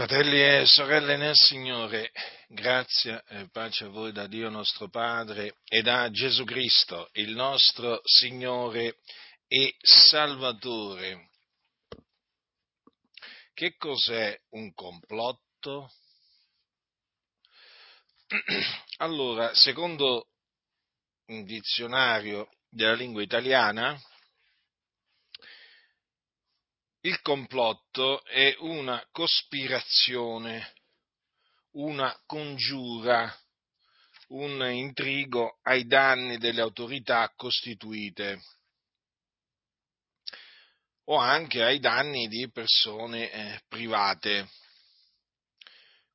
Fratelli e sorelle nel Signore, grazia e pace a voi da Dio nostro Padre e da Gesù Cristo, il nostro Signore e Salvatore. Che cos'è un complotto? Allora, secondo un dizionario della lingua italiana, il complotto è una cospirazione, una congiura, un intrigo ai danni delle autorità costituite o anche ai danni di persone eh, private.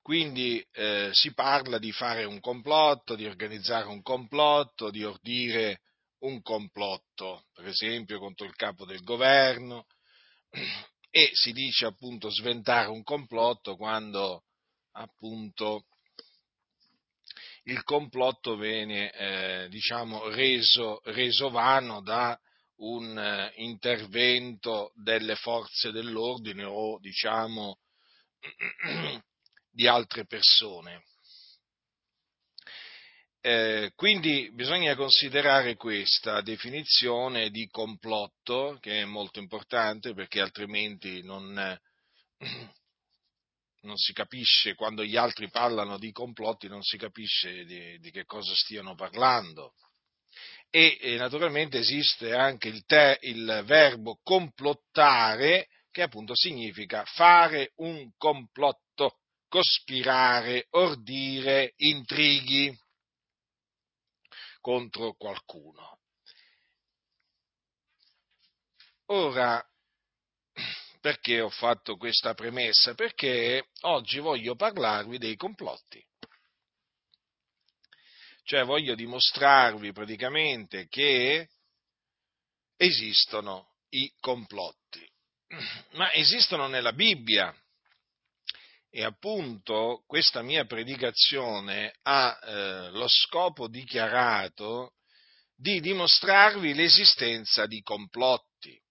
Quindi eh, si parla di fare un complotto, di organizzare un complotto, di ordire un complotto, per esempio contro il capo del governo, e si dice appunto sventare un complotto quando appunto il complotto viene eh, diciamo reso, reso, vano da un eh, intervento delle forze dell'ordine o diciamo di altre persone. Eh, quindi bisogna considerare questa definizione di complotto, che è molto importante perché altrimenti non, non si capisce, quando gli altri parlano di complotti non si capisce di, di che cosa stiano parlando. E, e naturalmente esiste anche il, te, il verbo complottare, che appunto significa fare un complotto, cospirare, ordire, intrighi contro qualcuno. Ora, perché ho fatto questa premessa? Perché oggi voglio parlarvi dei complotti. Cioè voglio dimostrarvi praticamente che esistono i complotti, ma esistono nella Bibbia, e appunto questa mia predicazione ha eh, lo scopo dichiarato di dimostrarvi l'esistenza di complotti.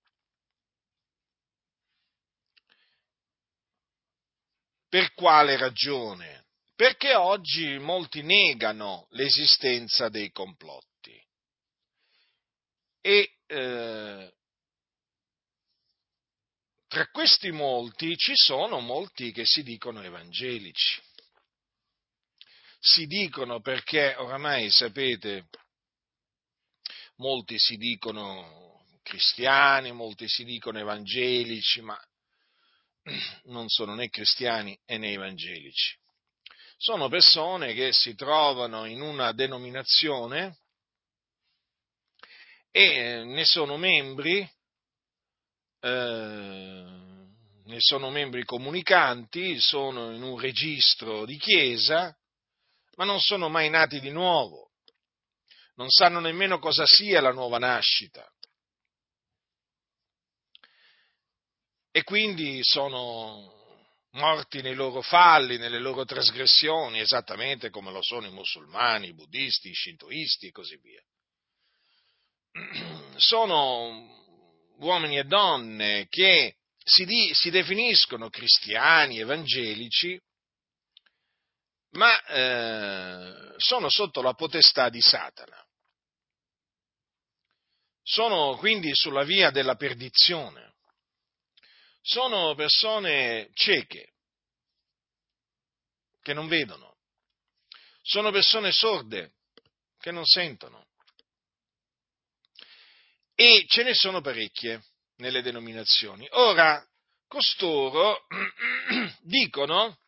Per quale ragione? Perché oggi molti negano l'esistenza dei complotti e eh, tra questi molti ci sono molti che si dicono evangelici. Si dicono perché oramai sapete, molti si dicono cristiani, molti si dicono evangelici, ma non sono né cristiani né evangelici. Sono persone che si trovano in una denominazione e ne sono membri eh, ne sono membri comunicanti, sono in un registro di chiesa, ma non sono mai nati di nuovo, non sanno nemmeno cosa sia la nuova nascita. E quindi sono morti nei loro falli, nelle loro trasgressioni, esattamente come lo sono i musulmani, i buddisti, i shintoisti e così via. Sono uomini e donne che si, di, si definiscono cristiani, evangelici, ma eh, sono sotto la potestà di Satana. Sono quindi sulla via della perdizione. Sono persone cieche, che non vedono. Sono persone sorde, che non sentono. E ce ne sono parecchie nelle denominazioni. Ora, costoro dicono,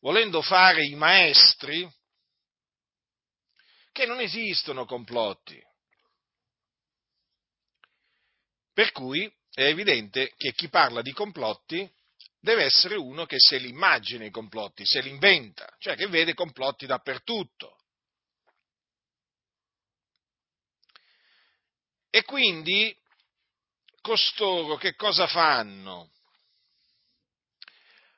volendo fare i maestri, che non esistono complotti. Per cui è evidente che chi parla di complotti deve essere uno che se li immagina i complotti, se li inventa, cioè che vede complotti dappertutto. E quindi costoro che cosa fanno?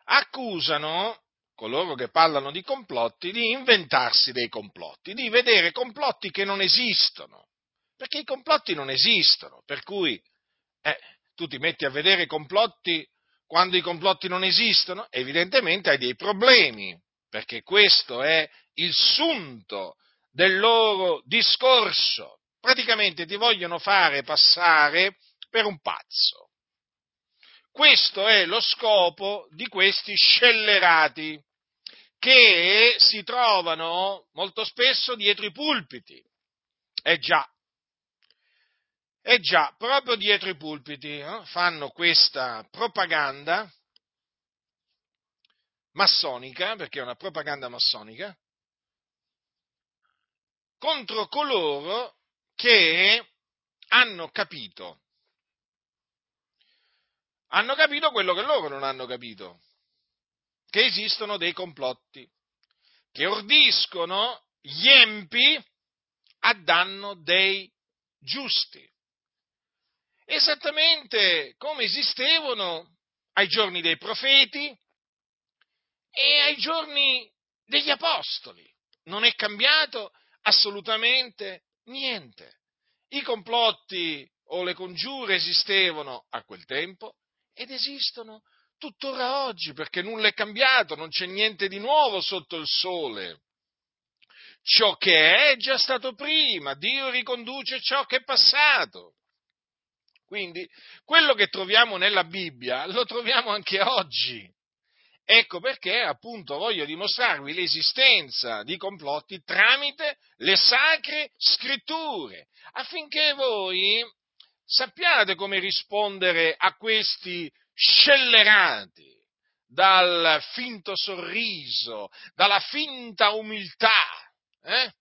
Accusano coloro che parlano di complotti di inventarsi dei complotti, di vedere complotti che non esistono, perché i complotti non esistono, per cui eh, tu ti metti a vedere complotti quando i complotti non esistono? Evidentemente hai dei problemi, perché questo è il sunto del loro discorso. Praticamente ti vogliono fare passare per un pazzo. Questo è lo scopo di questi scellerati che si trovano molto spesso dietro i pulpiti. Eh già, eh già, proprio dietro i pulpiti eh, fanno questa propaganda massonica, perché è una propaganda massonica, contro coloro che hanno capito, hanno capito quello che loro non hanno capito, che esistono dei complotti, che ordiscono gli empi a danno dei giusti esattamente come esistevano ai giorni dei profeti e ai giorni degli apostoli. Non è cambiato assolutamente niente. I complotti o le congiure esistevano a quel tempo ed esistono tuttora oggi perché nulla è cambiato, non c'è niente di nuovo sotto il sole. Ciò che è già stato prima, Dio riconduce ciò che è passato. Quindi quello che troviamo nella Bibbia lo troviamo anche oggi. Ecco perché appunto voglio dimostrarvi l'esistenza di complotti tramite le sacre scritture, affinché voi sappiate come rispondere a questi scellerati dal finto sorriso, dalla finta umiltà. Eh?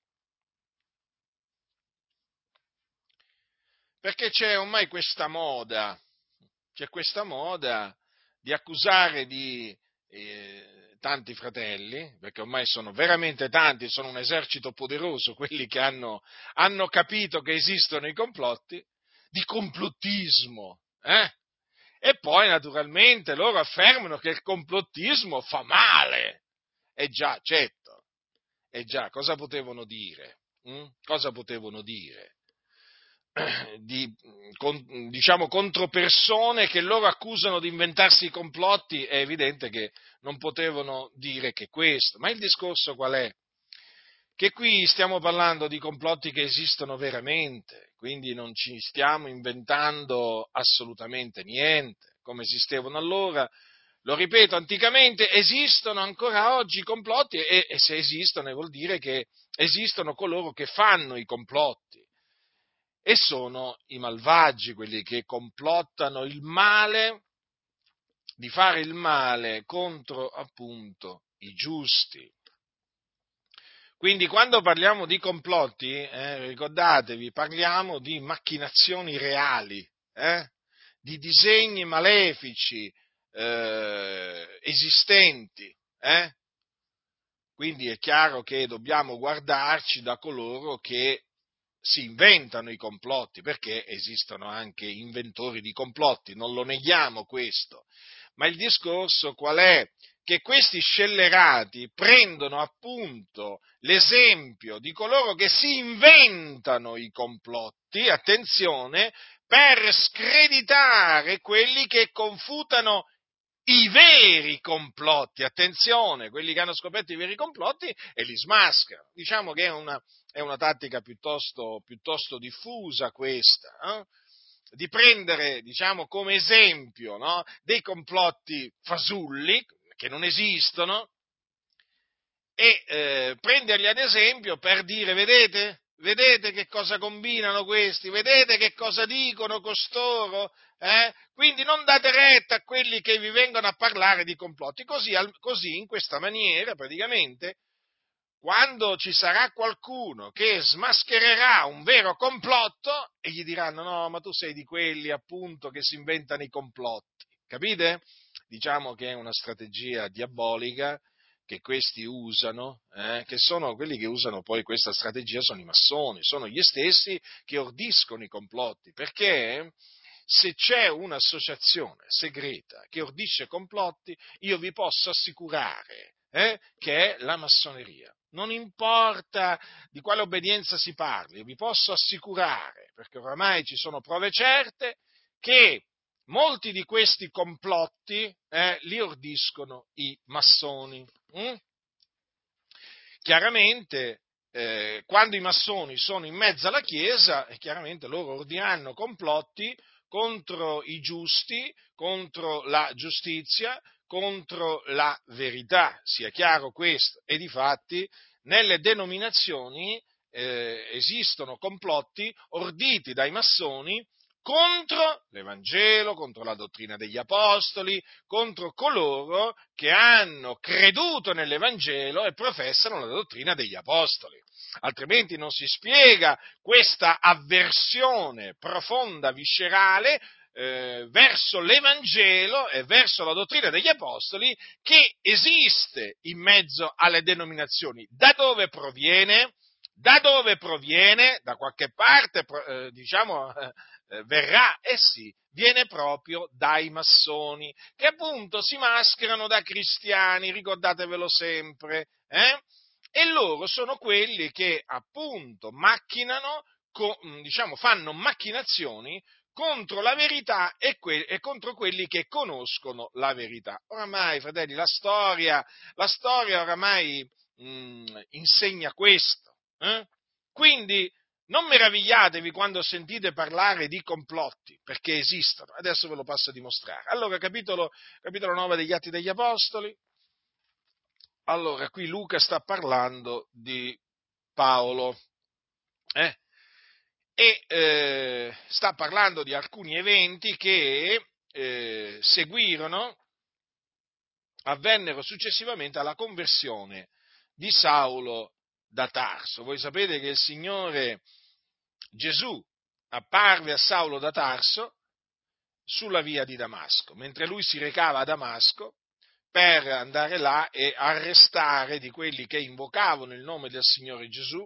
Perché c'è ormai questa moda, c'è questa moda di accusare di eh, tanti fratelli, perché ormai sono veramente tanti, sono un esercito poderoso quelli che hanno, hanno capito che esistono i complotti, di complottismo. Eh? E poi naturalmente loro affermano che il complottismo fa male. E già, certo, e già, cosa potevano dire? Hm? Cosa potevano dire? Di, con, diciamo, contro persone che loro accusano di inventarsi i complotti, è evidente che non potevano dire che questo. Ma il discorso qual è? Che qui stiamo parlando di complotti che esistono veramente, quindi non ci stiamo inventando assolutamente niente, come esistevano allora. Lo ripeto, anticamente esistono ancora oggi i complotti e, e se esistono vuol dire che esistono coloro che fanno i complotti e sono i malvagi, quelli che complottano il male, di fare il male contro appunto i giusti. Quindi quando parliamo di complotti, eh, ricordatevi, parliamo di macchinazioni reali, eh, di disegni malefici eh, esistenti. Eh. Quindi è chiaro che dobbiamo guardarci da coloro che si inventano i complotti, perché esistono anche inventori di complotti, non lo neghiamo questo, ma il discorso qual è? Che questi scellerati prendono appunto l'esempio di coloro che si inventano i complotti, attenzione, per screditare quelli che confutano i veri complotti, attenzione, quelli che hanno scoperto i veri complotti e li smascherano. Diciamo che è una, è una tattica piuttosto, piuttosto, diffusa questa, eh? di prendere, diciamo, come esempio no? dei complotti fasulli, che non esistono, e eh, prenderli ad esempio per dire, vedete, Vedete che cosa combinano questi? Vedete che cosa dicono costoro? Eh? Quindi non date retta a quelli che vi vengono a parlare di complotti. Così, così, in questa maniera, praticamente, quando ci sarà qualcuno che smaschererà un vero complotto, e gli diranno: no, ma tu sei di quelli appunto che si inventano i complotti. Capite? Diciamo che è una strategia diabolica che questi usano, eh, che sono quelli che usano poi questa strategia, sono i massoni, sono gli stessi che ordiscono i complotti, perché se c'è un'associazione segreta che ordisce complotti, io vi posso assicurare eh, che è la massoneria. Non importa di quale obbedienza si parli, vi posso assicurare, perché oramai ci sono prove certe, che molti di questi complotti eh, li ordiscono i massoni. Hm? Chiaramente, eh, quando i massoni sono in mezzo alla Chiesa, chiaramente loro ordineranno complotti contro i giusti, contro la giustizia, contro la verità, sia chiaro questo. E di fatti nelle denominazioni eh, esistono complotti orditi dai massoni contro l'Evangelo, contro la dottrina degli Apostoli, contro coloro che hanno creduto nell'Evangelo e professano la dottrina degli Apostoli. Altrimenti non si spiega questa avversione profonda, viscerale, eh, verso l'Evangelo e verso la dottrina degli Apostoli che esiste in mezzo alle denominazioni. Da dove proviene? Da dove proviene? Da qualche parte, eh, diciamo, eh, verrà, eh sì, viene proprio dai massoni, che appunto si mascherano da cristiani, ricordatevelo sempre, eh? e loro sono quelli che appunto macchinano, co, diciamo, fanno macchinazioni contro la verità e, que- e, contro quelli che conoscono la verità. Oramai, fratelli, la storia, la storia oramai mh, insegna questo. Eh? Quindi non meravigliatevi quando sentite parlare di complotti, perché esistono. Adesso ve lo passo a dimostrare. Allora, capitolo, capitolo 9 degli Atti degli Apostoli. Allora, qui Luca sta parlando di Paolo. Eh? e eh, sta parlando di alcuni eventi che eh, seguirono, avvennero successivamente alla conversione di Saulo da Tarso. Voi sapete che il Signore Gesù apparve a Saulo da Tarso sulla via di Damasco, mentre lui si recava a Damasco per andare là e arrestare di quelli che invocavano il nome del Signore Gesù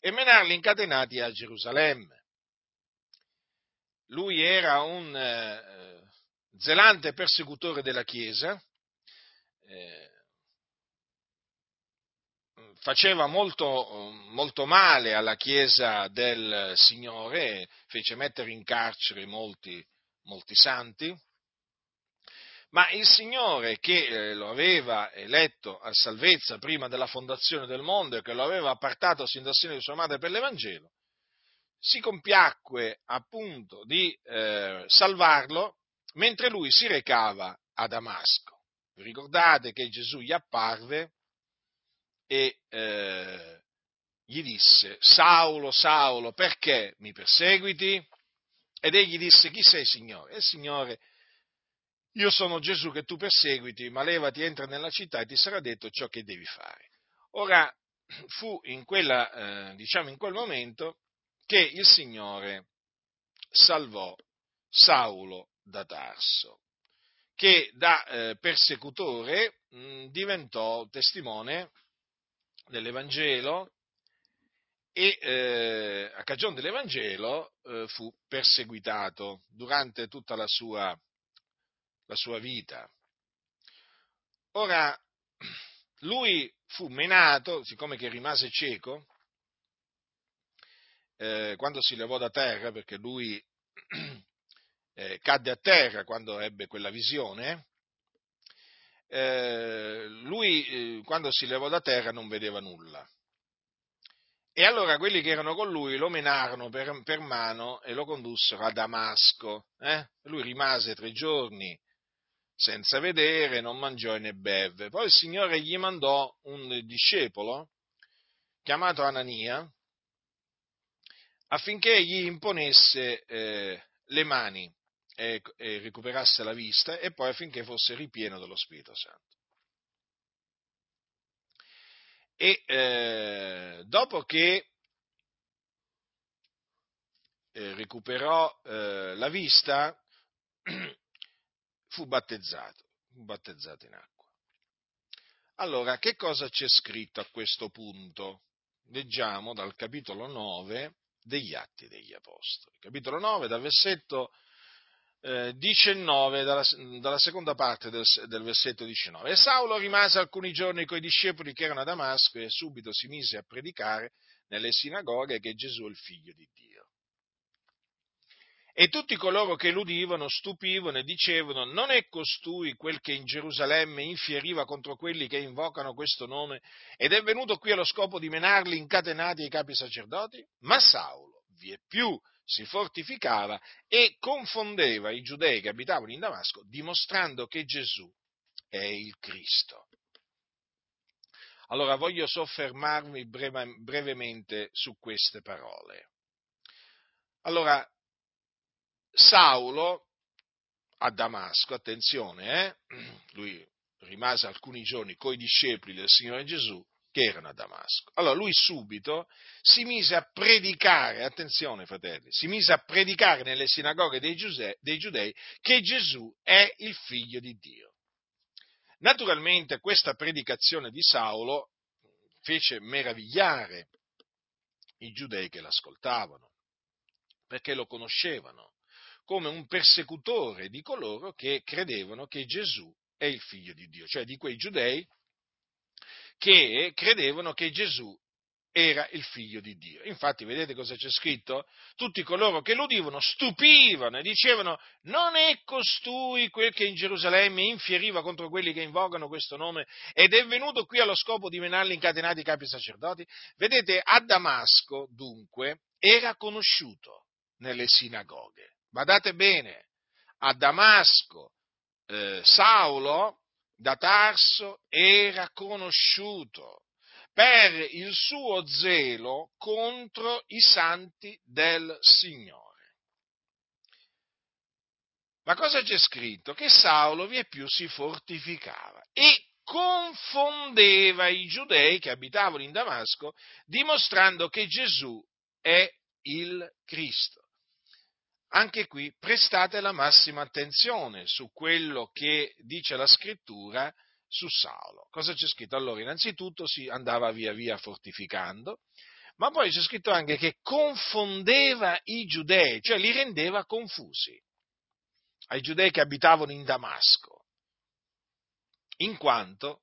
e menarli incatenati a Gerusalemme. Lui era un eh, zelante persecutore della Chiesa, eh, faceva molto, molto, male alla Chiesa del Signore, fece mettere in carcere molti, molti santi, ma il Signore che eh, lo aveva eletto a salvezza prima della fondazione del mondo e che lo aveva appartato sin dal seno di sua madre per l'Evangelo, si compiacque appunto di eh, salvarlo mentre lui si recava a Damasco. Vi ricordate che Gesù gli apparve e eh, gli disse, Saulo, Saulo, perché mi perseguiti? Ed egli disse, chi sei Signore? E il Signore io sono Gesù che tu perseguiti, ma levati, entra nella città e ti sarà detto ciò che devi fare. Ora, fu in, quella, eh, diciamo in quel momento che il Signore salvò Saulo da Tarso, che da eh, persecutore mh, diventò testimone dell'Evangelo e eh, a cagione dell'Evangelo eh, fu perseguitato durante tutta la sua la sua vita. Ora, lui fu menato, siccome che rimase cieco, eh, quando si levò da terra, perché lui eh, cadde a terra quando ebbe quella visione, eh, lui eh, quando si levò da terra non vedeva nulla. E allora quelli che erano con lui lo menarono per, per mano e lo condussero a Damasco. Eh? Lui rimase tre giorni senza vedere, non mangiò né bevve. Poi il Signore gli mandò un discepolo chiamato Anania affinché gli imponesse eh, le mani e, e, recuperasse la vista e poi affinché fosse ripieno dello Spirito Santo. E eh, dopo che eh, recuperò eh, la vista, fu battezzato, fu battezzato in acqua. Allora, che cosa c'è scritto a questo punto? Leggiamo dal capitolo 9 degli Atti degli Apostoli. Capitolo 9, dal versetto eh, 19, dalla, dalla, seconda parte del, del, versetto 19. E Saulo rimase alcuni giorni con i discepoli che erano a Damasco e subito si mise a predicare nelle sinagoghe che Gesù è il figlio di Dio. E tutti coloro che l'udivano stupivano e dicevano, non è costui quel che in Gerusalemme infieriva contro quelli che invocano questo nome ed è venuto qui allo scopo di menarli incatenati ai capi sacerdoti? Ma Saulo, vie più, si fortificava e confondeva i giudei che abitavano in Damasco, dimostrando che Gesù è il Cristo. Allora voglio soffermarmi brevemente su queste parole. Allora, Saulo a Damasco, attenzione, eh? lui rimase alcuni giorni coi discepoli del Signore Gesù che erano a Damasco. Allora lui subito si mise a predicare, attenzione fratelli, si mise a predicare nelle sinagoghe dei, giudei, dei giudei che Gesù è il figlio di Dio. Naturalmente questa predicazione di Saulo fece meravigliare i giudei che l'ascoltavano, perché lo conoscevano come un persecutore di coloro che credevano che Gesù è il figlio di Dio, cioè di quei giudei che credevano che Gesù era il figlio di Dio. Infatti, vedete cosa c'è scritto? Tutti coloro che lo udivano stupivano e dicevano: Non è costui quel che in Gerusalemme infieriva contro quelli che invocano questo nome ed è venuto qui allo scopo di menarli incatenati i capi sacerdoti? Vedete, a Damasco, dunque, era conosciuto nelle sinagoghe Badate bene, a Damasco eh, Saulo da Tarso era conosciuto per il suo zelo contro i santi del Signore. Ma cosa c'è scritto? Che Saulo vie più si fortificava e confondeva i giudei che abitavano in Damasco, dimostrando che Gesù è il Cristo anche qui prestate la massima attenzione su quello che dice la scrittura su Saulo. Cosa c'è scritto? Allora, innanzitutto si andava via via fortificando, ma poi c'è scritto anche che confondeva i giudei, cioè li rendeva confusi, ai giudei che abitavano in Damasco, in quanto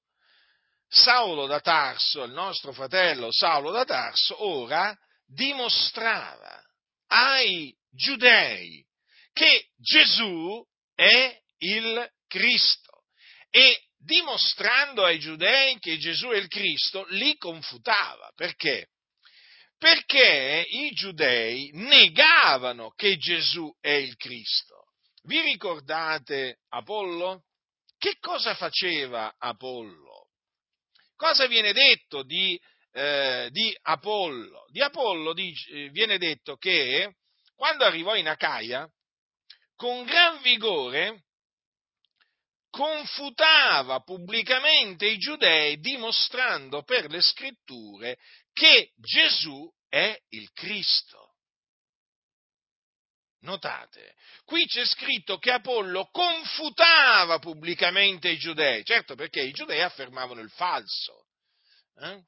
Saulo da Tarso, il nostro fratello Saulo da Tarso, ora dimostrava ai giudei che Gesù è il Cristo e dimostrando ai giudei che Gesù è il Cristo li confutava. Perché? Perché i giudei negavano che Gesù è il Cristo. Vi ricordate Apollo? Che cosa faceva Apollo? Cosa viene detto di, eh, di Apollo? Di Apollo dice, viene detto che quando arrivò in Acaia, con gran vigore confutava pubblicamente i giudei dimostrando per le scritture che Gesù è il Cristo. Notate, qui c'è scritto che Apollo confutava pubblicamente i giudei, certo perché i giudei affermavano il falso, eh?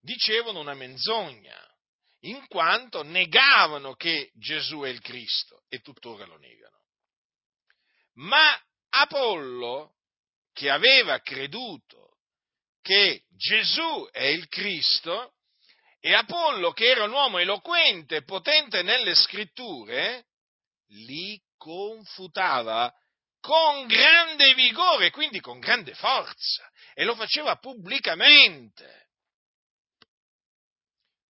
dicevano una menzogna in quanto negavano che Gesù è il Cristo e tuttora lo negano. Ma Apollo, che aveva creduto che Gesù è il Cristo, e Apollo, che era un uomo eloquente, potente nelle scritture, li confutava con grande vigore, quindi con grande forza, e lo faceva pubblicamente.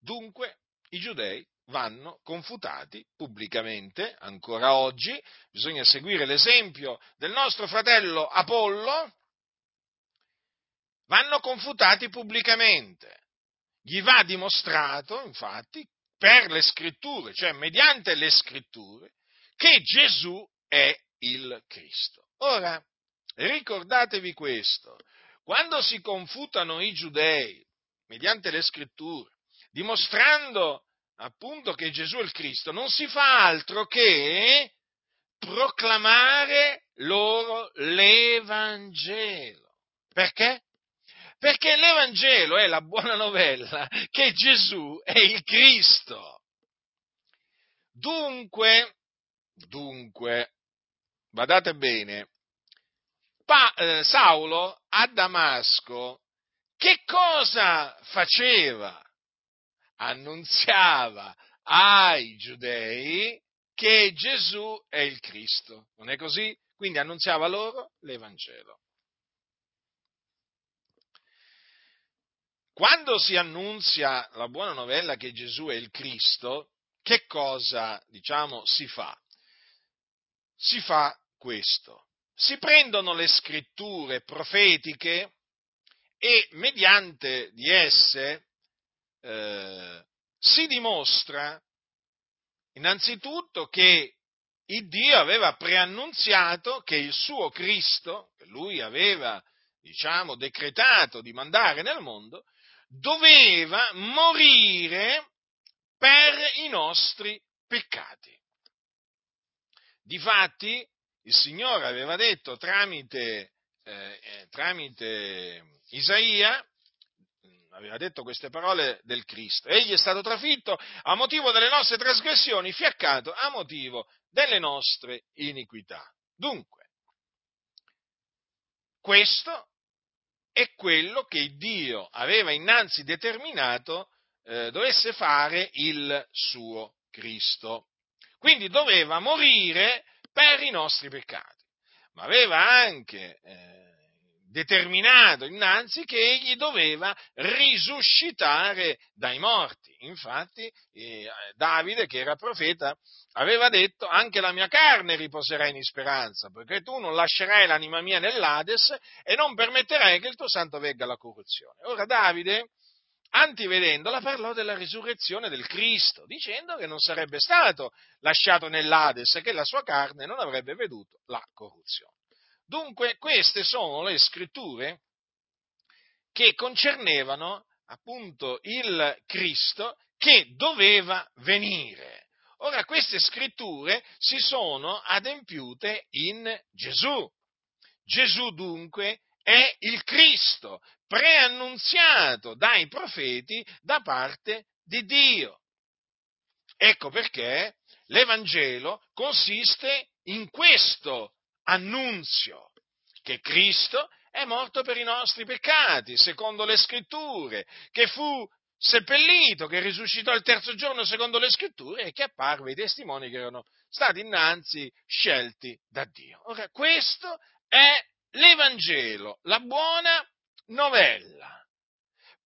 Dunque, i giudei vanno confutati pubblicamente, ancora oggi, bisogna seguire l'esempio del nostro fratello Apollo, vanno confutati pubblicamente. Gli va dimostrato, infatti, per le scritture, cioè mediante le scritture, che Gesù è il Cristo. Ora, ricordatevi questo, quando si confutano i giudei mediante le scritture, dimostrando appunto che Gesù è il Cristo, non si fa altro che proclamare loro l'Evangelo. Perché? Perché l'Evangelo è la buona novella che Gesù è il Cristo. Dunque, dunque, badate bene, pa, eh, Saulo a Damasco che cosa faceva? Annunziava ai giudei che Gesù è il Cristo. Non è così? Quindi annunziava loro l'Evangelo. Quando si annunzia la buona novella che Gesù è il Cristo, che cosa, diciamo, si fa? Si fa questo. Si prendono le scritture profetiche e mediante di esse eh, si dimostra innanzitutto che il Dio aveva preannunziato che il suo Cristo, che lui aveva, diciamo, decretato di mandare nel mondo, doveva morire per i nostri peccati. Difatti, il Signore aveva detto tramite, eh, eh tramite Isaia, aveva detto queste parole del Cristo. Egli è stato trafitto a motivo delle nostre trasgressioni, fiaccato a motivo delle nostre iniquità. Dunque, questo è quello che Dio aveva innanzi determinato eh, dovesse fare il suo Cristo. Quindi doveva morire per i nostri peccati, ma aveva anche eh, determinato innanzi che egli doveva risuscitare dai morti. Infatti eh, Davide, che era profeta, aveva detto anche la mia carne riposerà in speranza, perché tu non lascerai l'anima mia nell'Ades e non permetterai che il tuo santo vegga alla corruzione. Ora Davide, antivedendola, parlò della risurrezione del Cristo, dicendo che non sarebbe stato lasciato nell'Ades e che la sua carne non avrebbe veduto la corruzione. Dunque queste sono le scritture che concernevano appunto il Cristo che doveva venire. Ora queste scritture si sono adempiute in Gesù. Gesù dunque è il Cristo, preannunziato dai profeti da parte di Dio. Ecco perché l'Evangelo consiste in questo annunzio che Cristo è morto per i nostri peccati, secondo le scritture, che fu seppellito, che risuscitò il terzo giorno secondo le scritture e che apparve ai testimoni che erano stati innanzi scelti da Dio. Ora, questo è l'Evangelo, la buona novella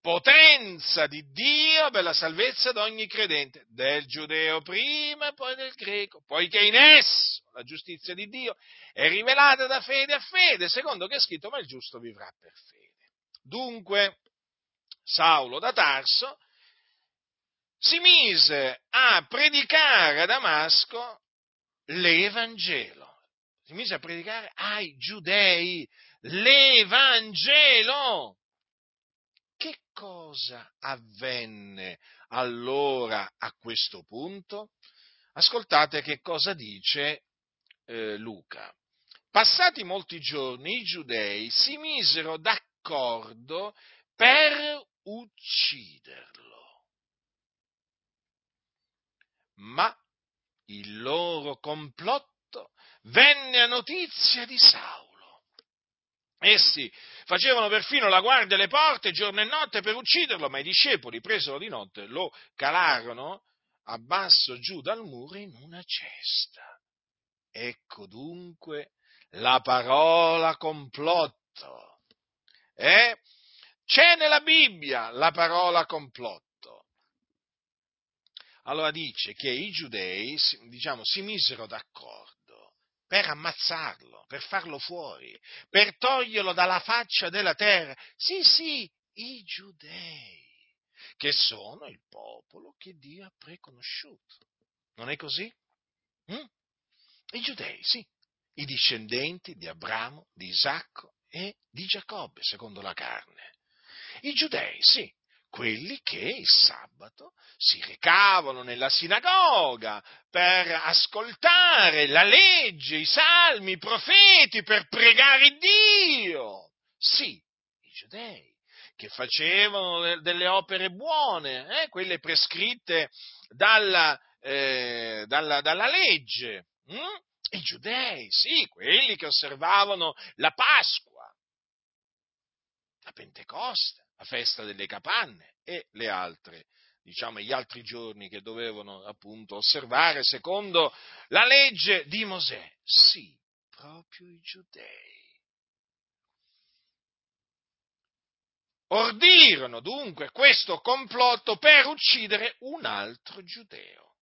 potenza di Dio per la salvezza di ogni credente, del giudeo prima e poi del greco, poiché in esso la giustizia di Dio è rivelata da fede a fede, secondo che è scritto, ma il giusto vivrà per fede. Dunque, Saulo da Tarso si mise a predicare a Damasco l'Evangelo. Si mise a predicare ai giudei l'Evangelo cosa avvenne allora a questo punto? Ascoltate che cosa dice eh, Luca. Passati molti giorni i giudei si misero d'accordo per ucciderlo. Ma il loro complotto venne a notizia di Saulo Essi facevano perfino la guardia alle porte giorno e notte per ucciderlo, ma i discepoli presero di notte, lo calarono a basso giù dal muro in una cesta. Ecco dunque la parola complotto. Eh? C'è nella Bibbia la parola complotto. Allora dice che i giudei, diciamo, si misero d'accordo per ammazzarlo, per farlo fuori, per toglierlo dalla faccia della terra. Sì, sì, i giudei, che sono il popolo che Dio ha preconosciuto. Non è così? Mm? I giudei, sì, i discendenti di Abramo, di Isacco e di Giacobbe, secondo la carne. I giudei, sì, quelli che il sabato si recavano nella sinagoga per ascoltare la legge, i salmi, i profeti, per pregare Dio. Sì, i giudei che facevano delle opere buone, eh, quelle prescritte dalla, eh, dalla, dalla legge. Hm? I giudei, sì, quelli che osservavano la Pasqua, la Pentecoste la festa delle capanne e le altre diciamo, gli altri giorni che dovevano appunto osservare secondo la legge di Mosè. Sì, proprio i giudei. Ordirono dunque questo complotto per uccidere un altro giudeo,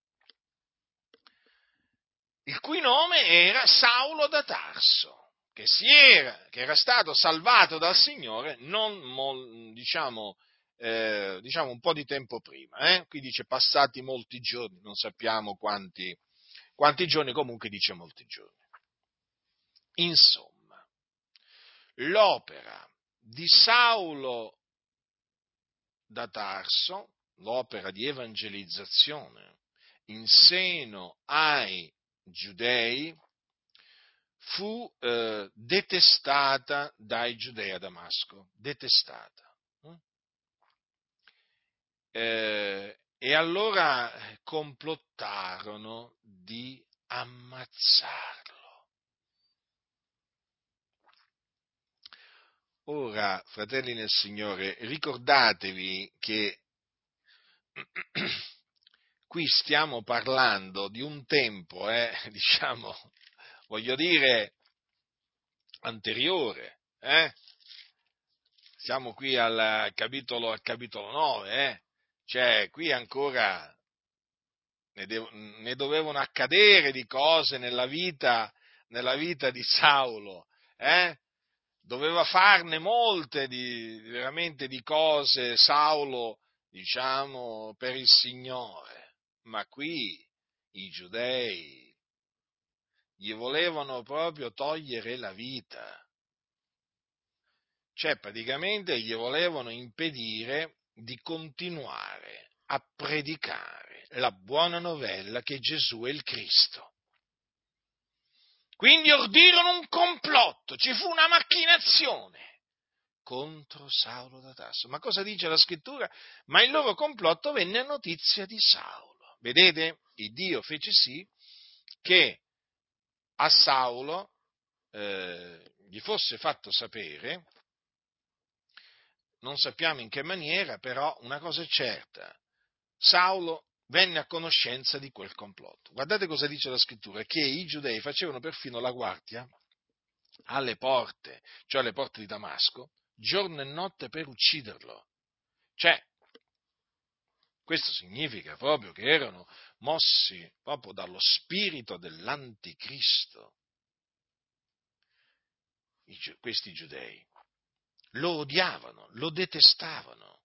il cui nome era Saulo da Tarso, che, era, che era stato salvato dal Signore non, diciamo, eh, diciamo un po' di tempo prima. Eh? Qui dice passati molti giorni, non sappiamo quanti, quanti giorni, comunque dice molti giorni. Insomma, l'opera di Saulo da Tarso, l'opera di evangelizzazione in seno ai giudei, fu eh, detestata dai giudei a Damasco, detestata. Eh, e allora complottarono di ammazzarlo. Ora, fratelli nel Signore, ricordatevi che qui stiamo parlando di un tempo, eh, diciamo, voglio dire, anteriore. Eh? Siamo qui al capitolo, al capitolo 9, eh? cioè qui ancora ne, de- ne, dovevano accadere di cose nella vita, nella vita di Saulo. Eh? doveva farne molte di, veramente di cose Saulo, diciamo, per il Signore, ma qui i giudei gli volevano proprio togliere la vita. Cioè, praticamente gli volevano impedire di continuare a predicare la buona novella che Gesù è il Cristo. Quindi ordirono un complotto, ci fu una macchinazione contro Saulo da Tasso. Ma cosa dice la scrittura? Ma il loro complotto venne a notizia di Saulo. Vedete? Il Dio fece sì che a Saulo eh, gli fosse fatto sapere, non sappiamo in che maniera, però una cosa è certa, Saulo venne a conoscenza di quel complotto. Guardate cosa dice la scrittura, che i giudei facevano perfino la guardia alle porte, cioè alle porte di Damasco, giorno e notte per ucciderlo. Cioè, questo significa proprio che erano mossi proprio dallo spirito dell'anticristo, questi giudei. Lo odiavano, lo detestavano.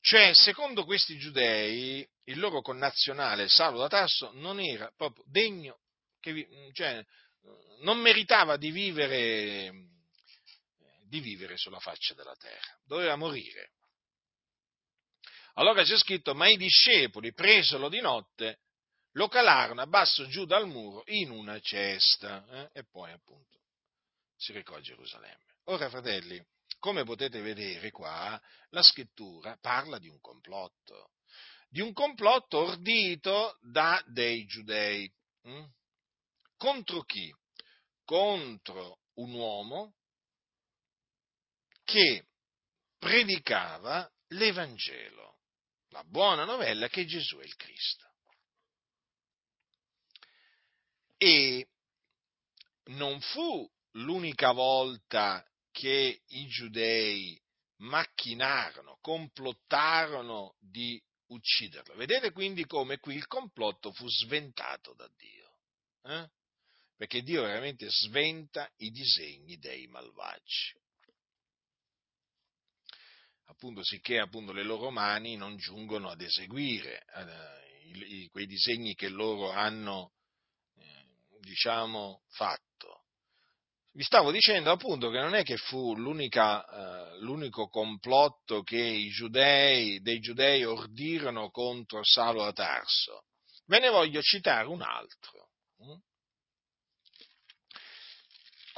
Cioè, secondo questi giudei, il loro connazionale Saulo da Tasso non era proprio degno, che, cioè, non meritava di vivere, di vivere sulla faccia della terra, doveva morire. Allora c'è scritto, ma i discepoli, presolo di notte, lo calarono a basso giù dal muro in una cesta eh? e poi appunto si recò a Gerusalemme. Ora, fratelli, come potete vedere qua, la scrittura parla di un complotto, di un complotto ordito da dei giudei. Hm? Contro chi? Contro un uomo che predicava l'Evangelo, la buona novella che Gesù è il Cristo. E non fu l'unica volta che i giudei macchinarono, complottarono di ucciderlo. Vedete quindi come qui il complotto fu sventato da Dio. Eh? Perché Dio veramente sventa i disegni dei malvagi. Appunto, sicché appunto, le loro mani non giungono ad eseguire eh, i, i, quei disegni che loro hanno, eh, diciamo, fatto. Vi stavo dicendo appunto che non è che fu eh, l'unico complotto che i giudei, dei giudei ordirono contro Saulo da Tarso. Ve ne voglio citare un altro. Mm?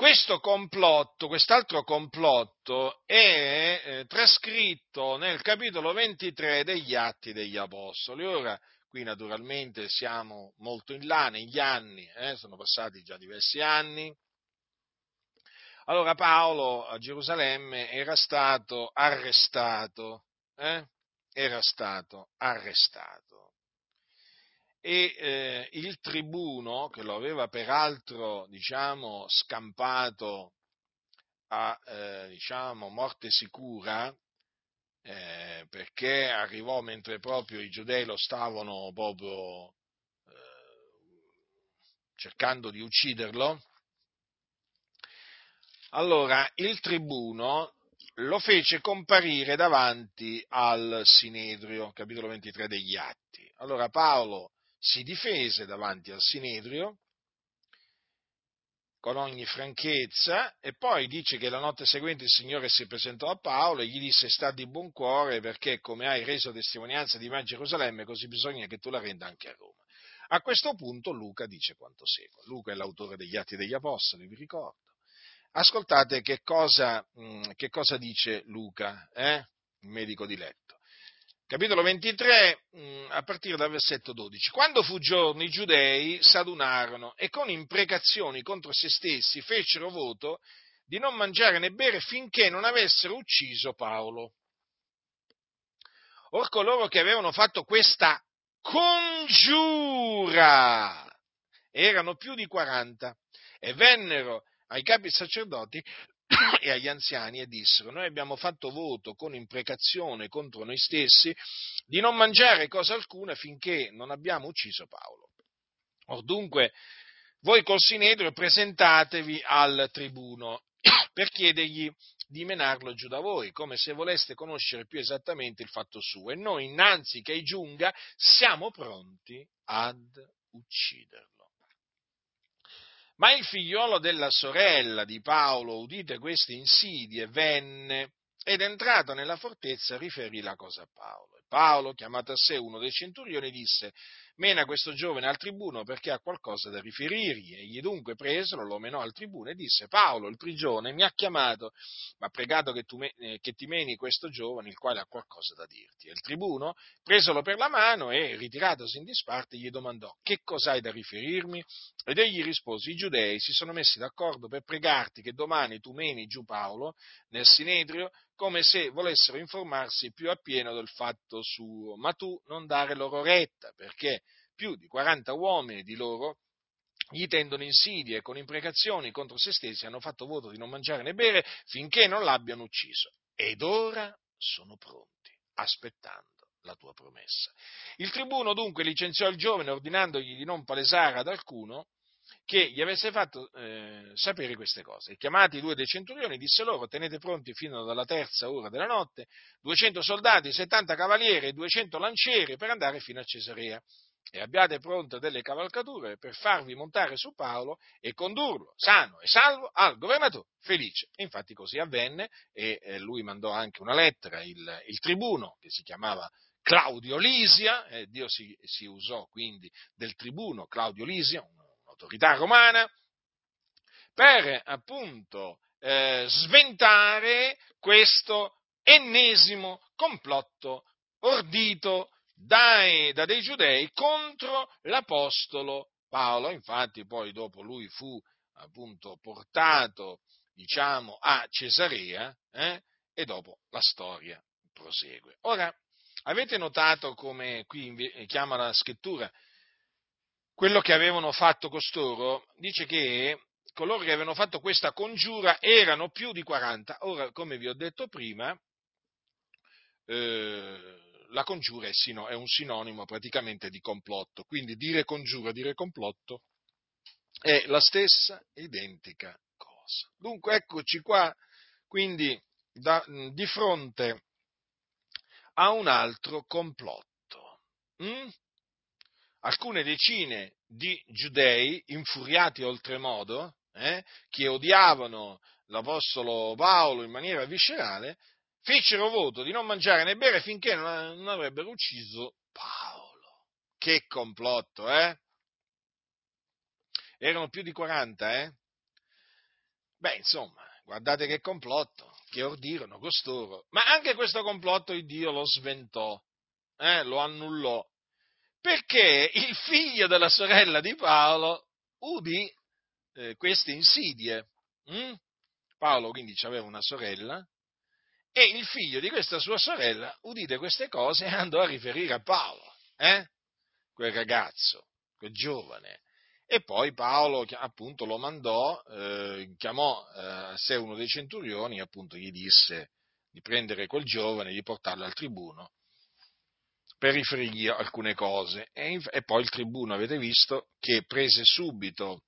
Questo complotto, quest'altro complotto è eh, trascritto nel capitolo 23 degli Atti degli Apostoli. Ora, qui naturalmente siamo molto in là negli anni, eh, sono passati già diversi anni, allora Paolo a Gerusalemme era stato arrestato, eh? era stato arrestato e eh, il tribuno, che lo aveva peraltro diciamo, scampato a eh, diciamo, morte sicura, eh, perché arrivò mentre proprio i giudei lo stavano proprio eh, cercando di ucciderlo, allora il tribuno lo fece comparire davanti al Sinedrio, capitolo 23 degli Atti. Allora Paolo si difese davanti al Sinedrio con ogni franchezza e poi dice che la notte seguente il Signore si presentò a Paolo e gli disse sta di buon cuore perché come hai reso testimonianza di me a Gerusalemme così bisogna che tu la renda anche a Roma. A questo punto Luca dice quanto segue. Luca è l'autore degli Atti degli Apostoli, vi ricordo. Ascoltate che cosa, mm, che cosa dice Luca, eh? il medico di letto capitolo 23, mm, a partire dal versetto 12. Quando fu giorno, i giudei s'adunarono e con imprecazioni contro se stessi fecero voto di non mangiare né bere finché non avessero ucciso Paolo. Or coloro che avevano fatto questa congiura erano più di 40 e vennero ai capi sacerdoti e agli anziani e dissero, noi abbiamo fatto voto con imprecazione contro noi stessi di non mangiare cosa alcuna finché non abbiamo ucciso Paolo. Or dunque, voi col Sinedrio presentatevi al tribuno per chiedergli di menarlo giù da voi, come se voleste conoscere più esattamente il fatto suo, e noi, innanzi che giunga, siamo pronti ad ucciderlo. Ma il figliolo della sorella di Paolo, udite queste insidie, venne ed entrato nella fortezza riferì la cosa a Paolo. Paolo, chiamato a sé uno dei centurioni, disse, mena questo giovane al tribuno perché ha qualcosa da riferirgli. Egli dunque presero, lo menò al tribuno e disse, Paolo, il prigione, mi ha chiamato, ma ha pregato che, tu, eh, che ti meni questo giovane, il quale ha qualcosa da dirti. E il tribuno, presolo per la mano e ritiratosi in disparte, gli domandò, che cos'hai da riferirmi? Ed egli rispose, i giudei si sono messi d'accordo per pregarti che domani tu meni giù Paolo nel Sinedrio come se volessero informarsi più appieno del fatto suo, ma tu non dare loro retta, perché più di 40 uomini di loro gli tendono insidie con imprecazioni contro se stessi, hanno fatto voto di non mangiare né bere finché non l'abbiano ucciso. Ed ora sono pronti, aspettando la tua promessa. Il tribuno dunque licenziò il giovane ordinandogli di non palesare ad alcuno che gli avesse fatto eh, sapere queste cose. E chiamati i due dei centurioni, disse loro, tenete pronti fino alla terza ora della notte 200 soldati, 70 cavalieri e 200 lancieri per andare fino a Cesarea. E abbiate pronte delle cavalcature per farvi montare su Paolo e condurlo sano e salvo al governatore felice. Infatti così avvenne e eh, lui mandò anche una lettera, il, il tribuno che si chiamava Claudio Lisia, eh, Dio si, si, usò quindi del tribuno Claudio Lisia, un autorità romana, per appunto eh, sventare questo ennesimo complotto ordito dai, da dei giudei contro l'apostolo Paolo. Infatti poi dopo lui fu appunto portato, diciamo, a Cesarea eh, e dopo la storia prosegue. Ora, avete notato come qui chiama la scrittura quello che avevano fatto costoro, dice che coloro che avevano fatto questa congiura erano più di 40. Ora, come vi ho detto prima, eh, la congiura è, sino, è, un sinonimo praticamente di complotto, quindi dire congiura, dire complotto è la stessa identica cosa. Dunque eccoci qua, quindi da, di fronte a un altro complotto. Mm? alcune decine di giudei infuriati oltremodo, eh, che odiavano l'Apostolo Paolo in maniera viscerale, fecero voto di non mangiare né bere finché non, avrebbero ucciso Paolo. Che complotto, eh? Erano più di 40, eh? Beh, insomma, guardate che complotto, che ordirono costoro. Ma anche questo complotto il Dio lo sventò, eh? lo annullò perché il figlio della sorella di Paolo udì eh, queste insidie. Mm? Paolo quindi aveva una sorella E il figlio di questa sua sorella, udite queste cose, andò a riferire a Paolo, eh? quel ragazzo, quel giovane. E poi Paolo appunto lo mandò, eh, chiamò eh, a sé uno dei centurioni, appunto gli disse di prendere quel giovane e di portarlo al tribuno per riferirgli alcune cose. E, e, poi il tribuno, avete visto, che prese subito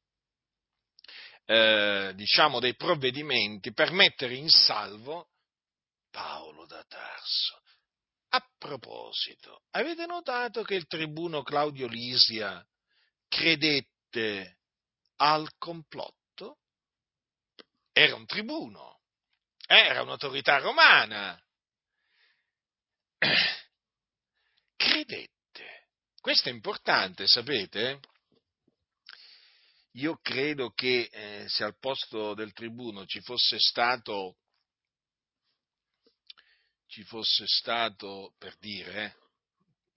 eh, diciamo dei provvedimenti per mettere in salvo Paolo da Tarso. A proposito, avete notato che il tribuno Claudio Lisia credette al complotto? Era un tribuno, era un'autorità romana. Credette. Questo è importante, sapete? Io credo che eh, se al posto del tribuno ci fosse stato ci fosse stato, per dire, eh,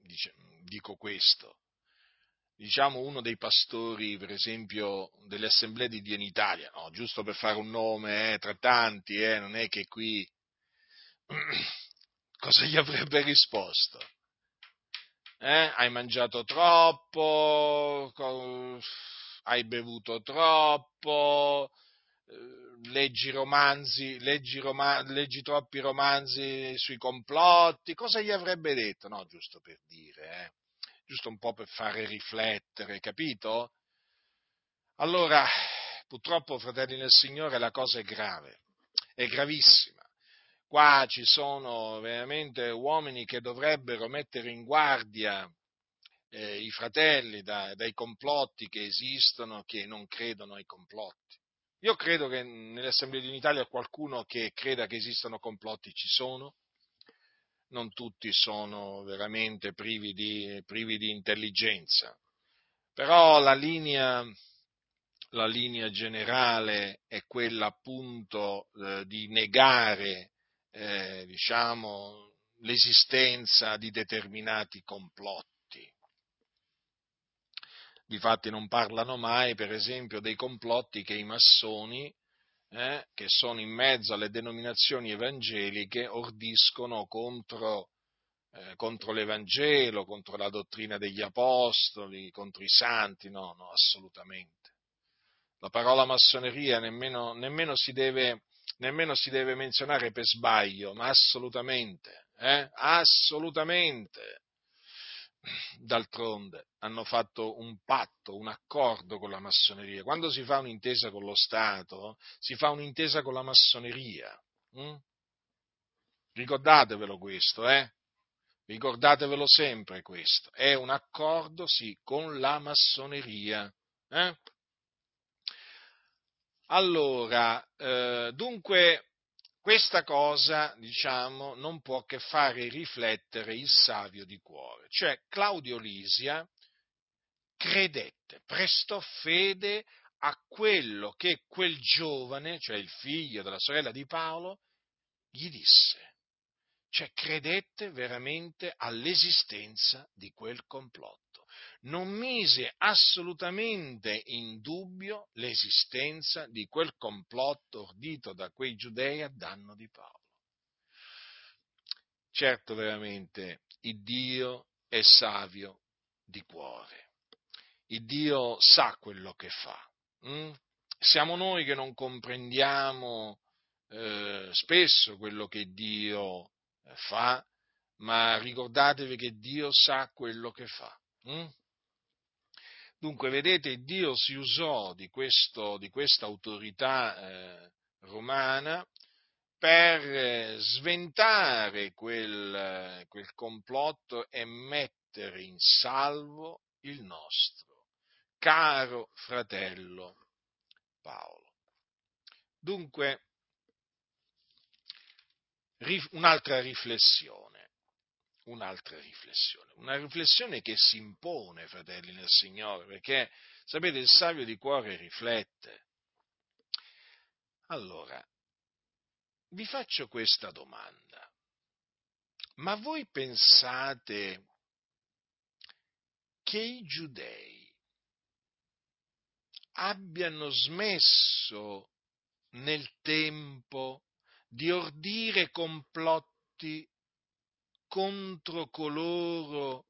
dice, dico questo, diciamo uno dei pastori, per esempio, delle assemblee di Dio in Italia, no, giusto per fare un nome eh, tra tanti, eh, non è che qui cosa gli avrebbe risposto? Eh? Hai mangiato troppo, hai bevuto troppo, eh, leggi romanzi, leggi, roma, leggi, troppi romanzi sui complotti, cosa gli avrebbe detto? No, giusto per dire, eh? giusto un po' per fare riflettere, capito? Allora, purtroppo, fratelli nel Signore, la cosa è grave, è gravissima. Qua ci sono veramente uomini che dovrebbero mettere in guardia eh, i fratelli da, dai complotti che esistono, che non credono ai complotti. Io credo che nelle assemblee di Italia qualcuno che creda che esistano complotti ci sono, non tutti sono veramente privi di, privi di intelligenza, però la linea, la linea, generale è quella appunto eh, di negare eh, diciamo, l'esistenza di determinati complotti Difatti non parlano mai, per esempio, dei complotti che i massoni, eh, che sono in mezzo alle denominazioni evangeliche, ordiscono contro, eh, contro l'Evangelo, contro la dottrina degli apostoli, contro i santi, no, no, assolutamente. La parola massoneria nemmeno, nemmeno, si, deve, nemmeno si deve menzionare per sbaglio, ma assolutamente, eh? assolutamente d'altronde hanno fatto un patto, un accordo con la massoneria. Quando si fa un'intesa con lo Stato, si fa un'intesa con la massoneria. Hm? Ricordatevelo questo, eh? Ricordatevelo sempre questo. È un accordo, sì, con la massoneria. Eh? Allora, eh, dunque, questa cosa, diciamo, non può che fare riflettere il savio di cuore. Cioè, Claudio Lisia credette, prestò fede a quello che quel giovane, cioè il figlio della sorella di Paolo, gli disse. Cioè, credette veramente all'esistenza di quel complotto non mise assolutamente in dubbio l'esistenza di quel complotto ordito da quei giudei a danno di Paolo. Certo, veramente, il Dio è savio di cuore, il Dio sa quello che fa. Hm? Siamo noi che non comprendiamo eh, spesso quello che Dio eh, fa, ma ricordatevi che Dio sa quello che fa. Hm? Dunque, vedete, Dio si usò di, questa autorità eh, romana per eh, sventare quel, quel complotto e mettere in salvo il nostro caro fratello Paolo. Dunque, un'altra riflessione un'altra riflessione, una riflessione che si impone, fratelli nel Signore, perché sapete il savio di cuore riflette. Allora, vi faccio questa domanda, ma voi pensate che i giudei abbiano smesso nel tempo di ordire complotti contro coloro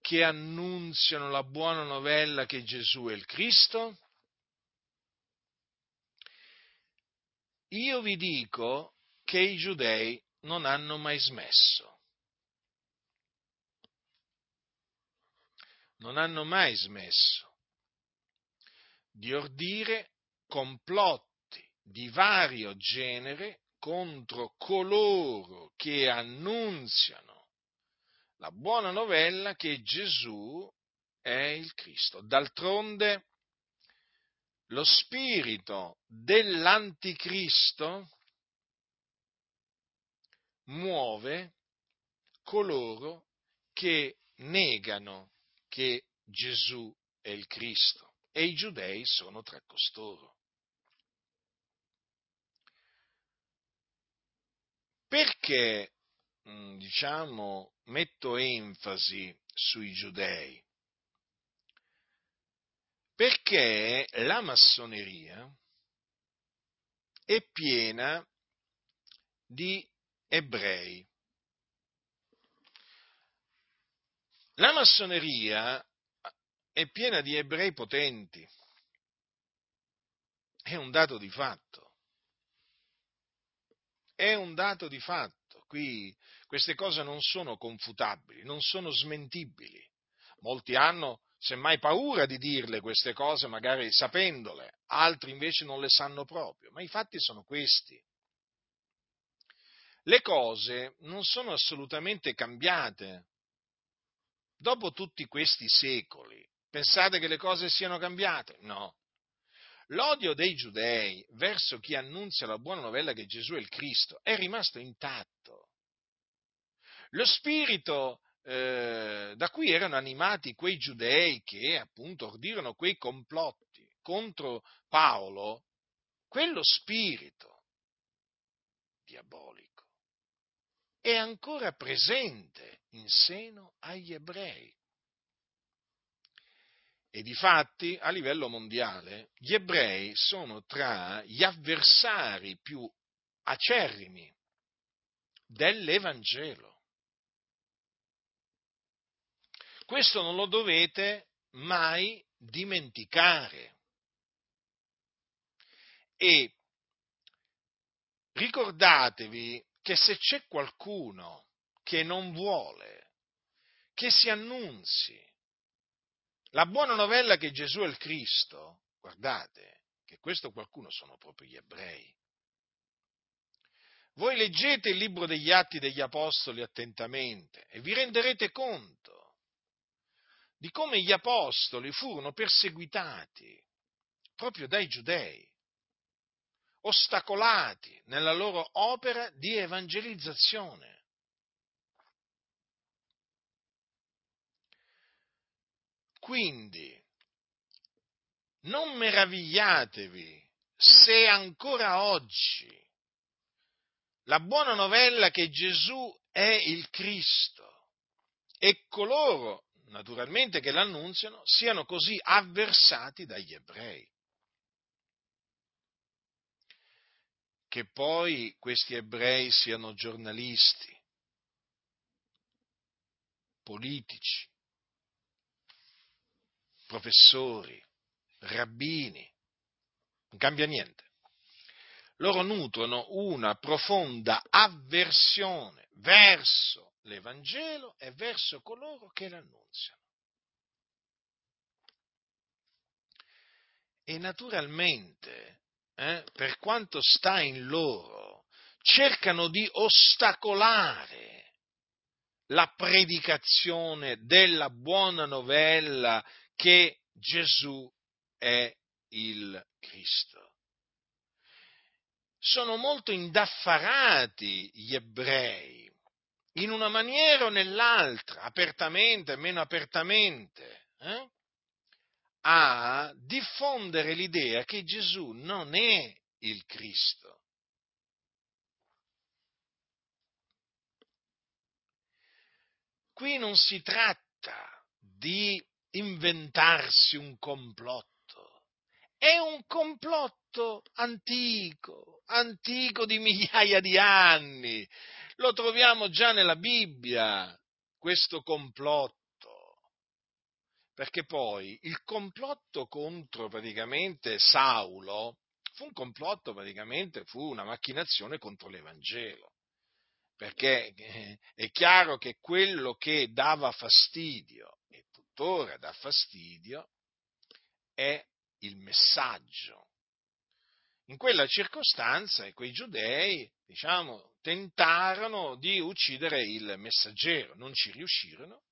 che annunziano la buona novella che Gesù è il Cristo? Io vi dico che i giudei non hanno mai smesso. Non hanno mai smesso di ordire complotti di vario genere contro coloro che annunziano la buona novella che Gesù è il Cristo. D'altronde lo spirito dell'anticristo muove coloro che negano che Gesù è il Cristo e i giudei sono tra costoro. Perché, mm, diciamo, metto enfasi sui giudei? Perché la massoneria è piena di ebrei. La massoneria è piena di ebrei potenti. È un dato di fatto è un dato di fatto. Qui queste cose non sono confutabili, non sono smentibili. Molti hanno semmai paura di dirle queste cose, magari sapendole, altri invece non le sanno proprio, ma i fatti sono questi. Le cose non sono assolutamente cambiate. Dopo tutti questi secoli, pensate che le cose siano cambiate? No. L'odio dei giudei verso chi annunzia la buona novella che Gesù è il Cristo è rimasto intatto. Lo spirito eh, da cui erano animati quei giudei che appunto ordirono quei complotti contro Paolo, quello spirito diabolico è ancora presente in seno agli ebrei. E difatti, a livello mondiale, gli ebrei sono tra gli avversari più acerrimi dell'Evangelo. Questo non lo dovete mai dimenticare. E ricordatevi che se c'è qualcuno che non vuole che si annunzi la buona novella che Gesù è il Cristo, guardate, che questo qualcuno sono proprio gli ebrei. Voi leggete il libro degli Atti degli Apostoli attentamente e vi renderete conto di come gli Apostoli furono perseguitati proprio dai giudei, ostacolati nella loro opera di evangelizzazione. Quindi, non meravigliatevi se ancora oggi la buona novella che Gesù è il Cristo e coloro, naturalmente, che l'annunziano siano così avversati dagli ebrei. Che poi questi ebrei siano giornalisti, politici, professori, rabbini, non cambia niente. Loro nutrono una profonda avversione verso l'Evangelo e verso coloro che l'annunziano. E naturalmente, eh, per quanto sta in loro, cercano di ostacolare la predicazione della buona novella che Gesù è il Cristo. Sono molto indaffarati gli ebrei, in una maniera o nell'altra, apertamente, meno apertamente, eh? a diffondere l'idea che Gesù non è il Cristo. Qui non si tratta di inventarsi un complotto, è un complotto antico, antico di migliaia di anni. Lo troviamo già nella Bibbia, questo complotto. Perché poi il complotto contro praticamente Saulo fu un complotto, praticamente fu una macchinazione contro l'Evangelo. Perché eh, è chiaro che quello che dava fastidio e tuttora dà fastidio è il messaggio. In quella circostanza quei giudei, diciamo, tentarono di uccidere il messaggero, non ci riuscirono,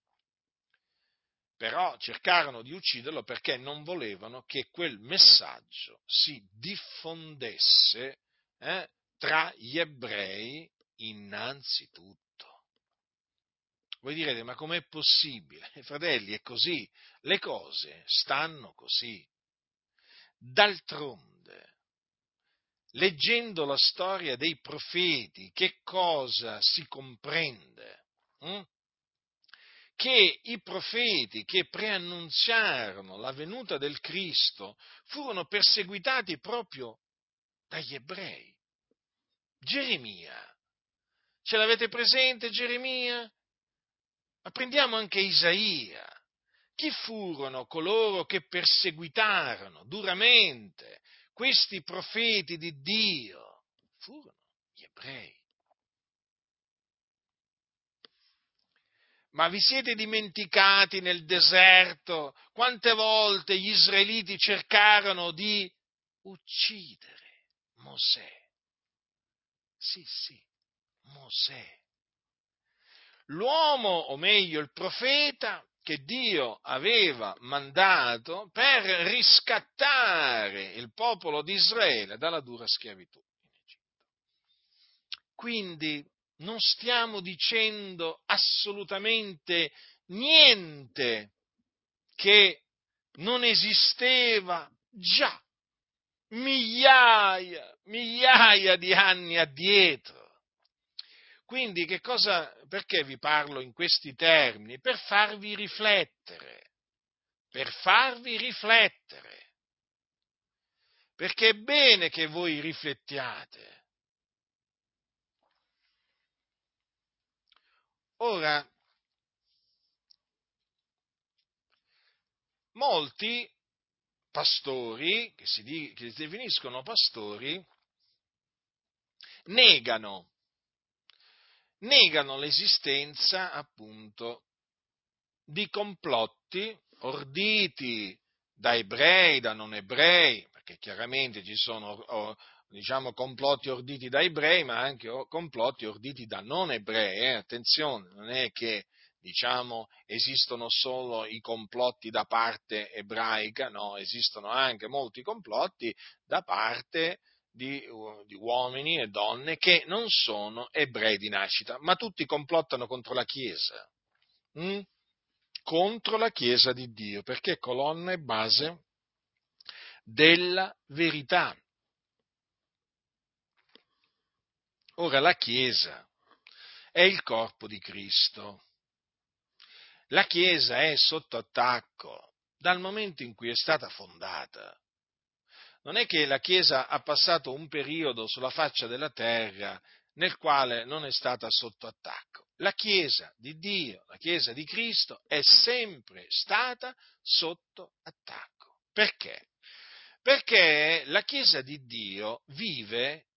però cercarono di ucciderlo perché non volevano che quel messaggio si diffondesse eh, tra gli ebrei innanzitutto. Voi direte, ma com'è possibile? Fratelli, è così, le cose stanno così. D'altronde, leggendo la storia dei profeti, che cosa si comprende? Hm? Che i profeti che preannunziarono la venuta del Cristo furono perseguitati proprio dagli ebrei. Geremia, ce l'avete presente Geremia? Ma prendiamo anche Isaia. Chi furono coloro che perseguitarono duramente questi profeti di Dio? Furono gli ebrei. Ma vi siete dimenticati nel deserto quante volte gli israeliti cercarono di uccidere Mosè? Sì, sì, Mosè l'uomo, o meglio il profeta, che Dio aveva mandato per riscattare il popolo di Israele dalla dura schiavitù in Egitto. Quindi non stiamo dicendo assolutamente niente che non esisteva già migliaia, migliaia di anni addietro. Quindi che cosa, perché vi parlo in questi termini? Per farvi riflettere, per farvi riflettere. Perché è bene che voi riflettiate. Ora, molti pastori, che si, che si definiscono pastori, negano negano l'esistenza appunto di complotti orditi da ebrei, da non ebrei, perché chiaramente ci sono diciamo, complotti orditi da ebrei, ma anche complotti orditi da non ebrei. Eh? Attenzione, non è che diciamo, esistono solo i complotti da parte ebraica, no, esistono anche molti complotti da parte di, di, uomini e donne che non sono ebrei di nascita, ma tutti complottano contro la Chiesa, hm? contro la Chiesa di Dio, perché è colonna e base della verità. Ora la Chiesa è il corpo di Cristo. La Chiesa è sotto attacco dal momento in cui è stata fondata non è che la Chiesa ha passato un periodo sulla faccia della terra nel quale non è stata sotto attacco. La Chiesa di Dio, la Chiesa di Cristo è sempre stata sotto attacco. Perché? Perché la Chiesa di Dio vive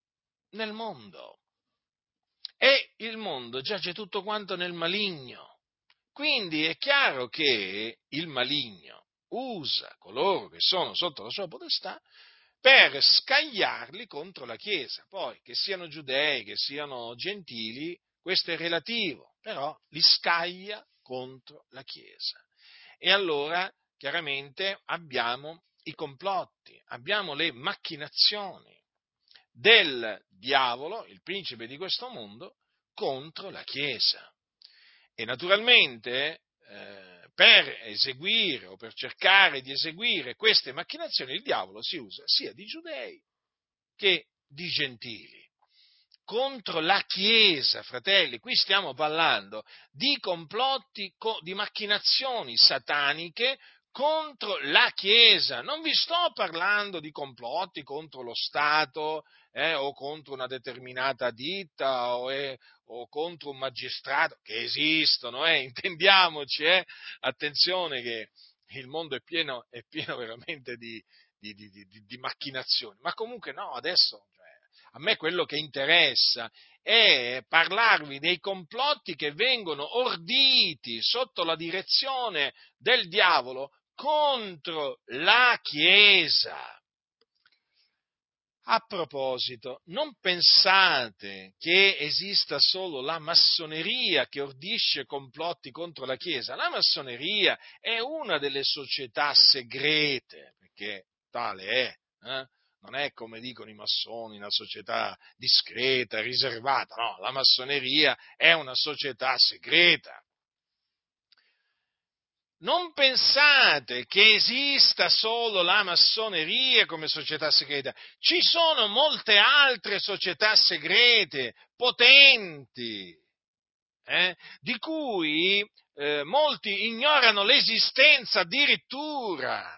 nel mondo e il mondo giace tutto quanto nel maligno. Quindi è chiaro che il maligno usa coloro che sono sotto la sua potestà per scagliarli contro la Chiesa. Poi, che siano giudei, che siano gentili, questo è relativo, però li scaglia contro la Chiesa. E allora, chiaramente, abbiamo i complotti, abbiamo le macchinazioni del diavolo, il principe di questo mondo, contro la Chiesa. E naturalmente eh, per eseguire o per cercare di eseguire queste macchinazioni il diavolo si usa sia di giudei che di gentili. Contro la Chiesa, fratelli, qui stiamo parlando di complotti, di macchinazioni sataniche contro la Chiesa. Non vi sto parlando di complotti contro lo Stato eh, o contro una determinata ditta o, eh, o, contro un magistrato, che esistono, eh, intendiamoci, eh. attenzione che il mondo è pieno, è pieno veramente di, di, di, di, macchinazioni, ma comunque no, adesso cioè, a me quello che interessa è parlarvi dei complotti che vengono orditi sotto la direzione del diavolo contro la Chiesa. A proposito, non pensate che esista solo la massoneria che ordisce complotti contro la Chiesa. La massoneria è una delle società segrete, perché tale è. Eh? Non è come dicono i massoni, una società discreta, riservata. No, la massoneria è una società segreta non pensate che esista solo la massoneria come società segreta, ci sono molte altre società segrete, potenti, eh, di cui eh, molti ignorano l'esistenza addirittura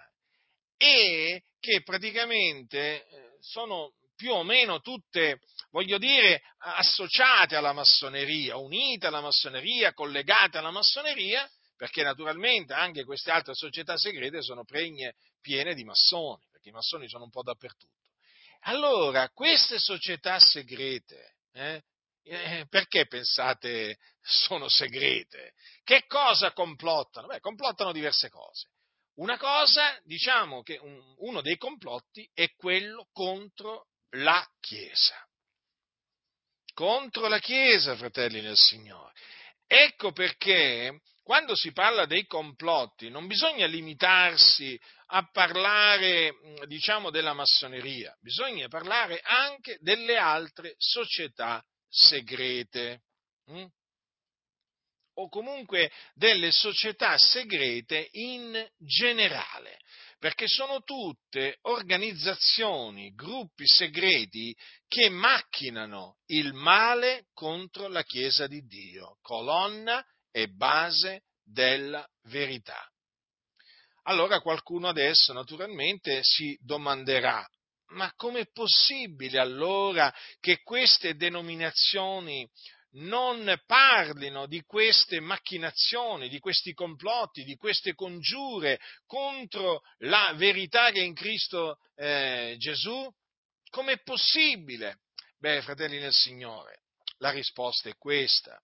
e che praticamente eh, sono più o meno tutte, voglio dire, associate alla massoneria, unite alla massoneria, collegate alla massoneria, perché naturalmente anche queste altre società segrete sono pregne, piene di massoni, perché i massoni sono un po' dappertutto. Allora, queste società segrete, eh, eh, perché pensate sono segrete? Che cosa complottano? Beh, complottano diverse cose. Una cosa, diciamo che un, uno dei complotti è quello contro la Chiesa. Contro la Chiesa, fratelli del Signore. Ecco perché quando si parla dei complotti non bisogna limitarsi a parlare, diciamo, della massoneria, bisogna parlare anche delle altre società segrete. Hm? o comunque delle società segrete in generale, perché sono tutte organizzazioni, gruppi segreti che macchinano il male contro la Chiesa di Dio, colonna e base della verità. Allora qualcuno adesso naturalmente si domanderà, ma com'è possibile allora che queste denominazioni non parlino di queste macchinazioni, di questi complotti, di queste congiure contro la verità che è in Cristo eh, Gesù? Com'è possibile? Beh, fratelli nel Signore, la risposta è questa.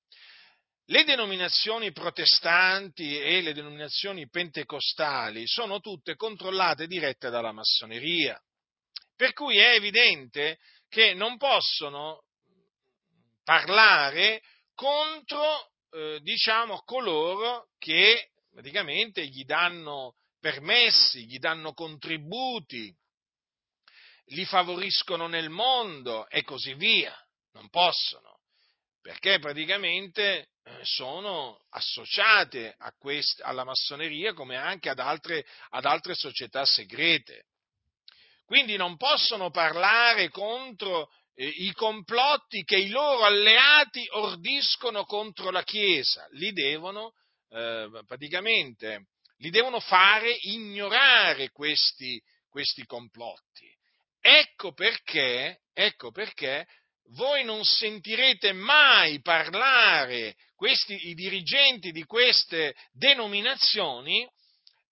Le denominazioni protestanti e le denominazioni pentecostali sono tutte controllate dirette dalla massoneria, per cui è evidente che non possono parlare contro, eh, diciamo, coloro che praticamente gli danno permessi, gli danno contributi, li favoriscono nel mondo e così via. Non possono, perché praticamente eh, sono associate quest- alla massoneria come anche ad altre, ad altre società segrete. Quindi non possono parlare contro eh, i complotti che i loro alleati ordiscono contro la Chiesa. Li devono eh, praticamente li devono fare ignorare questi, questi complotti. Ecco perché, ecco perché voi non sentirete mai parlare questi, i dirigenti di queste denominazioni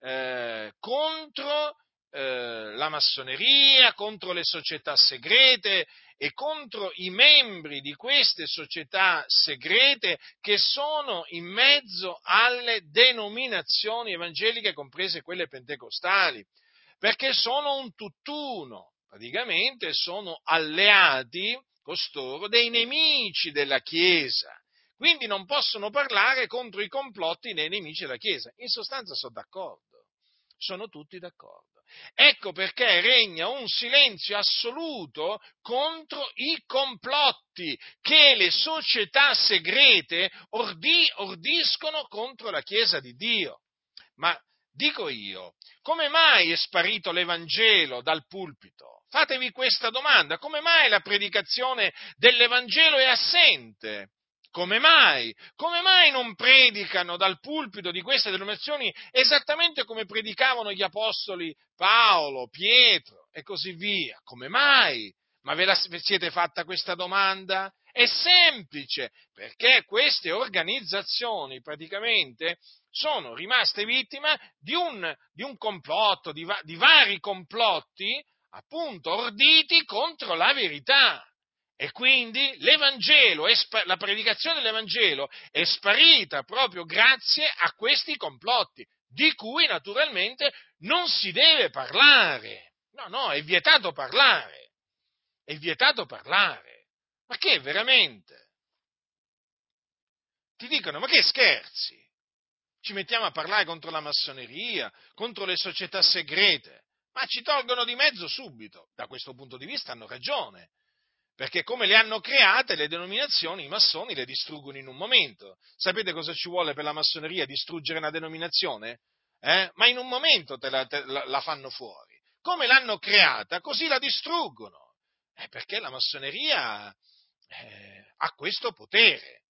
eh, contro eh, la massoneria, contro le società segrete e contro i membri di queste società segrete che sono in mezzo alle denominazioni evangeliche, comprese quelle pentecostali, perché sono un tutt'uno, praticamente sono alleati costoro dei nemici della Chiesa. Quindi non possono parlare contro i complotti dei nemici della Chiesa. In sostanza sono d'accordo, sono tutti d'accordo. Ecco perché regna un silenzio assoluto contro i complotti che le società segrete ordi, ordiscono contro la Chiesa di Dio. Ma dico io, come mai è sparito l'Evangelo dal pulpito? Fatevi questa domanda, come mai la predicazione dell'Evangelo è assente? Come mai? Come mai non predicano dal pulpito di queste denominazioni esattamente come predicavano gli apostoli Paolo, Pietro e così via? Come mai? Ma ve la siete fatta questa domanda? È semplice, perché queste organizzazioni praticamente sono rimaste vittime di un, di un complotto, di, va, di vari complotti, appunto, orditi contro la verità. E quindi l'Evangelo, la predicazione dell'Evangelo è sparita proprio grazie a questi complotti, di cui naturalmente non si deve parlare. No, no, è vietato parlare. È vietato parlare. Ma che veramente? Ti dicono, ma che scherzi? Ci mettiamo a parlare contro la massoneria, contro le società segrete, ma ci tolgono di mezzo subito. Da questo punto di vista hanno ragione perché come le hanno create le denominazioni, i massoni le distruggono in un momento. Sapete cosa ci vuole per la massoneria? Distruggere una denominazione? Eh? Ma in un momento te la, te la, fanno fuori. Come l'hanno creata, così la distruggono. Eh, perché la massoneria eh, ha questo potere.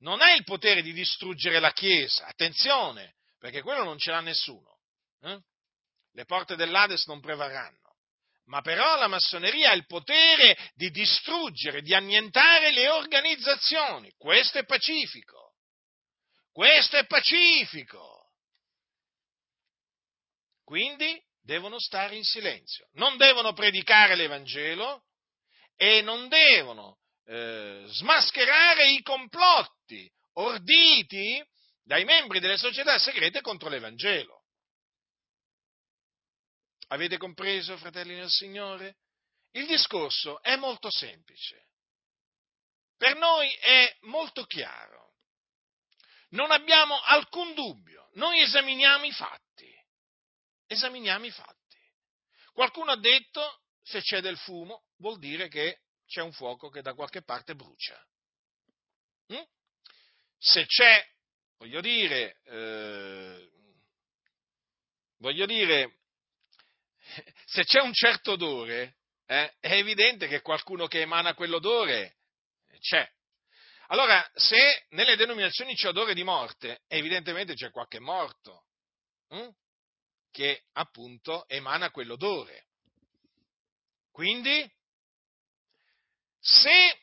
Non ha il potere di distruggere la Chiesa, attenzione, perché quello non ce l'ha nessuno. Eh? Le porte dell'Ades non prevarranno ma però la massoneria ha il potere di distruggere, di annientare le organizzazioni. Questo è pacifico. Questo è pacifico. Quindi devono stare in silenzio, non devono predicare l'Evangelo e non devono eh, smascherare i complotti orditi dai membri delle società segrete contro l'Evangelo. Avete compreso, fratelli del Signore? Il discorso è molto semplice. Per noi è molto chiaro. Non abbiamo alcun dubbio. Noi esaminiamo i fatti. Esaminiamo i fatti. Qualcuno ha detto, se c'è del fumo, vuol dire che c'è un fuoco che da qualche parte brucia. Mm? Se c'è, voglio dire, eh, voglio dire, se c'è un certo odore, eh, è evidente che qualcuno che emana quell'odore c'è. Allora, se nelle denominazioni c'è odore di morte, evidentemente c'è qualche morto hm? che appunto emana quell'odore. Quindi, se,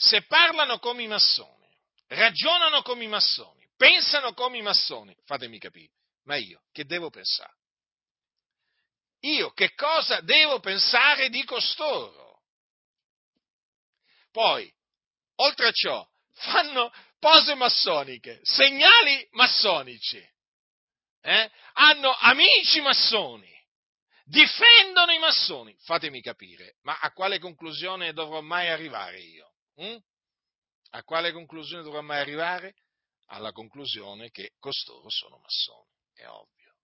se parlano come i massoni, ragionano come i massoni, pensano come i massoni, fatemi capire, ma io che devo pensare? Io che cosa devo pensare di costoro? Poi, oltre a ciò, fanno pose massoniche, segnali massonici, eh? hanno amici massoni, difendono i massoni. Fatemi capire, ma a quale conclusione dovrò mai arrivare io? Hm? A quale conclusione dovrò mai arrivare? Alla conclusione che costoro sono massoni è ovvio.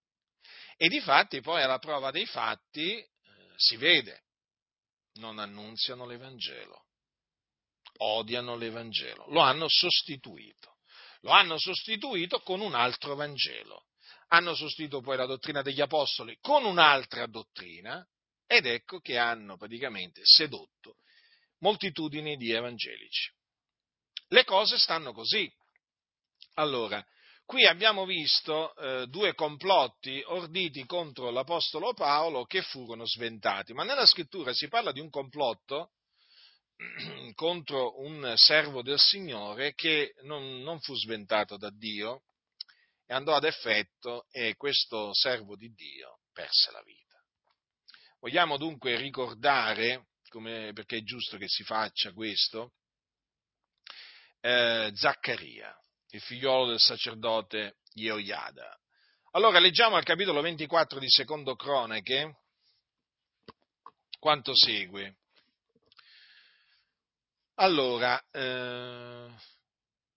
E di fatti poi alla prova dei fatti eh, si vede, non annunziano l'Evangelo, odiano l'Evangelo, lo hanno sostituito, lo hanno sostituito con un altro Vangelo, hanno sostituito poi la dottrina degli Apostoli con un'altra dottrina ed ecco che hanno praticamente sedotto moltitudini di evangelici. Le cose stanno così. Allora, Qui abbiamo visto eh, due complotti orditi contro l'Apostolo Paolo che furono sventati, ma nella scrittura si parla di un complotto contro un servo del Signore che non, non fu sventato da Dio e andò ad effetto e questo servo di Dio perse la vita. Vogliamo dunque ricordare, come, perché è giusto che si faccia questo, eh, Zaccaria il figliolo del sacerdote Ioiada. Allora leggiamo al capitolo 24 di Secondo Cronache quanto segue. Allora, eh,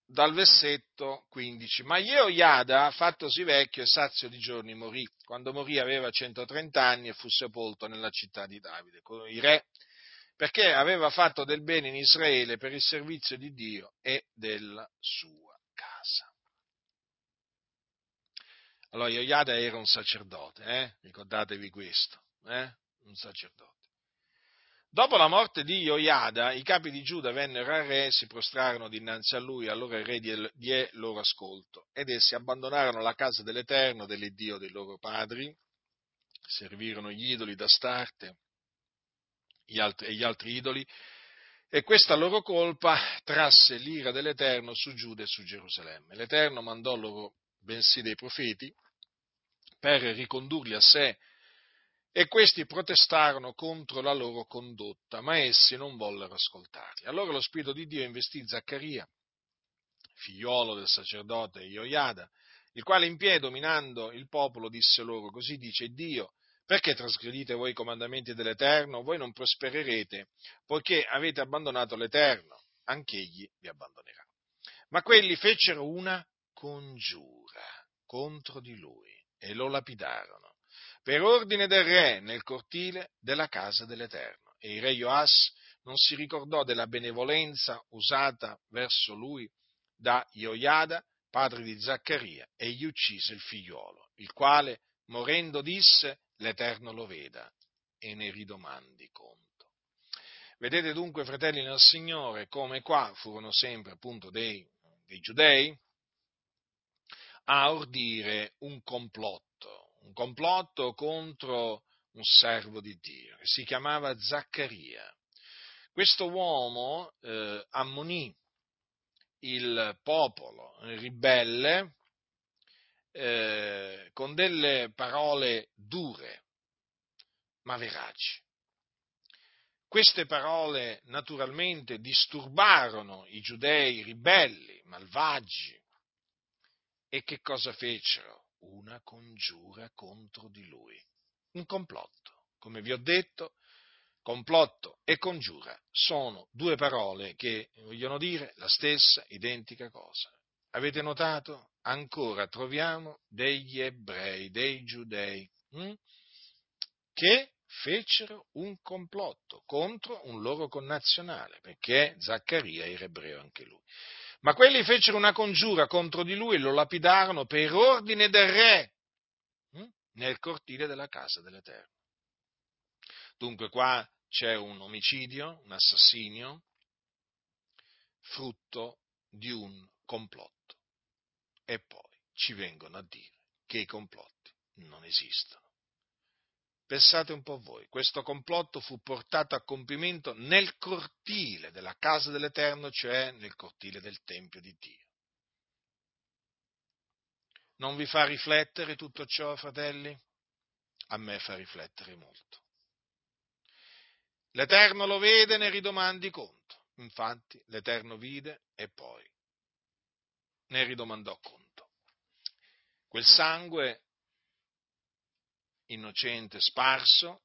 dal versetto 15, ma Ioiada, fattosi vecchio e sazio di giorni, morì. Quando morì aveva 130 anni e fu sepolto nella città di Davide, i re, perché aveva fatto del bene in Israele per il servizio di Dio e della sua casa. Allora Ioiada era un sacerdote, eh? ricordatevi questo, eh? un sacerdote. Dopo la morte di Ioiada, i capi di Giuda vennero al re, si prostrarono dinanzi a lui, allora il re diè loro ascolto, ed essi abbandonarono la casa dell'Eterno, dell'Iddio dei loro padri, servirono gli idoli d'Astarte gli altri, e gli altri idoli, e questa loro colpa trasse l'ira dell'Eterno su Giuda e su Gerusalemme. L'Eterno mandò loro bensì dei profeti per ricondurli a sé e questi protestarono contro la loro condotta, ma essi non vollero ascoltarli. Allora lo Spirito di Dio investì Zaccaria, figliuolo del sacerdote Ioiada, il quale in piedi, dominando il popolo, disse loro, così dice Dio, perché trasgredite voi i comandamenti dell'Eterno? Voi non prospererete, poiché avete abbandonato l'Eterno, anch'egli vi abbandonerà. Ma quelli fecero una congiura contro di lui e lo lapidarono per ordine del re nel cortile della casa dell'Eterno. E il re Joas non si ricordò della benevolenza usata verso lui da Ioiada, padre di Zaccaria, e gli uccise il figliuolo, il quale, morendo, disse, l'Eterno lo veda e ne ridomandi conto. Vedete dunque, fratelli nel Signore, come qua furono sempre appunto dei, dei giudei a ordire un complotto un complotto contro un servo di Dio che si chiamava Zaccaria. Questo uomo eh, ammonì il popolo ribelle eh, con delle parole dure ma veraci. Queste parole naturalmente disturbarono i giudei ribelli, malvagi. E che cosa fecero? una congiura contro di lui. Un complotto. Come vi ho detto, complotto e congiura sono due parole che vogliono dire la stessa identica cosa. Avete notato? Ancora troviamo degli ebrei, dei giudei, hm? che fecero un complotto contro un loro connazionale, perché Zaccaria era ebreo anche lui. Ma quelli fecero una congiura contro di lui e lo lapidarono per ordine del re hm? nel cortile della casa dell'Eterno. Dunque qua c'è un omicidio, un assassinio, frutto di un complotto. E poi ci vengono a dire che i complotti non esistono. Pensate un po' voi, questo complotto fu portato a compimento nel cortile della casa dell'Eterno, cioè nel cortile del Tempio di Dio. Non vi fa riflettere tutto ciò, fratelli? A me fa riflettere molto. L'Eterno lo vede ne ridomandi conto. Infatti l'Eterno vide e poi ne ridomandò conto. Quel sangue innocente sparso,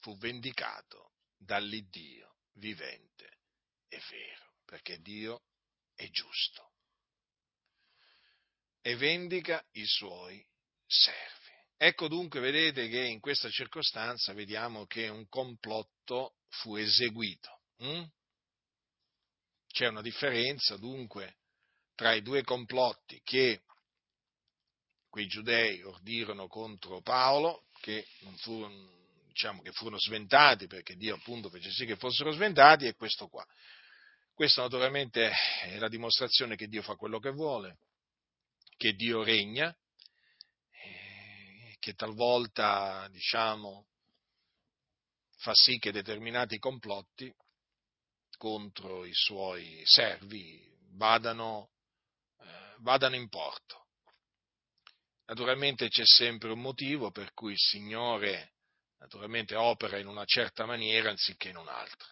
fu vendicato dall'Iddio vivente e vero, perché Dio è giusto e vendica i suoi servi. Ecco dunque, vedete che in questa circostanza vediamo che un complotto fu eseguito. Hm? C'è una differenza dunque tra i due complotti che quei giudei ordirono contro Paolo, che, furono, diciamo, che furono sventati perché Dio appunto fece sì che fossero sventati, e questo qua. Questa naturalmente è la dimostrazione che Dio fa quello che vuole, che Dio regna, che talvolta, diciamo, fa sì che determinati complotti contro i suoi servi vadano, eh, vadano in porto. Naturalmente c'è sempre un motivo per cui il Signore naturalmente opera in una certa maniera anziché in un'altra.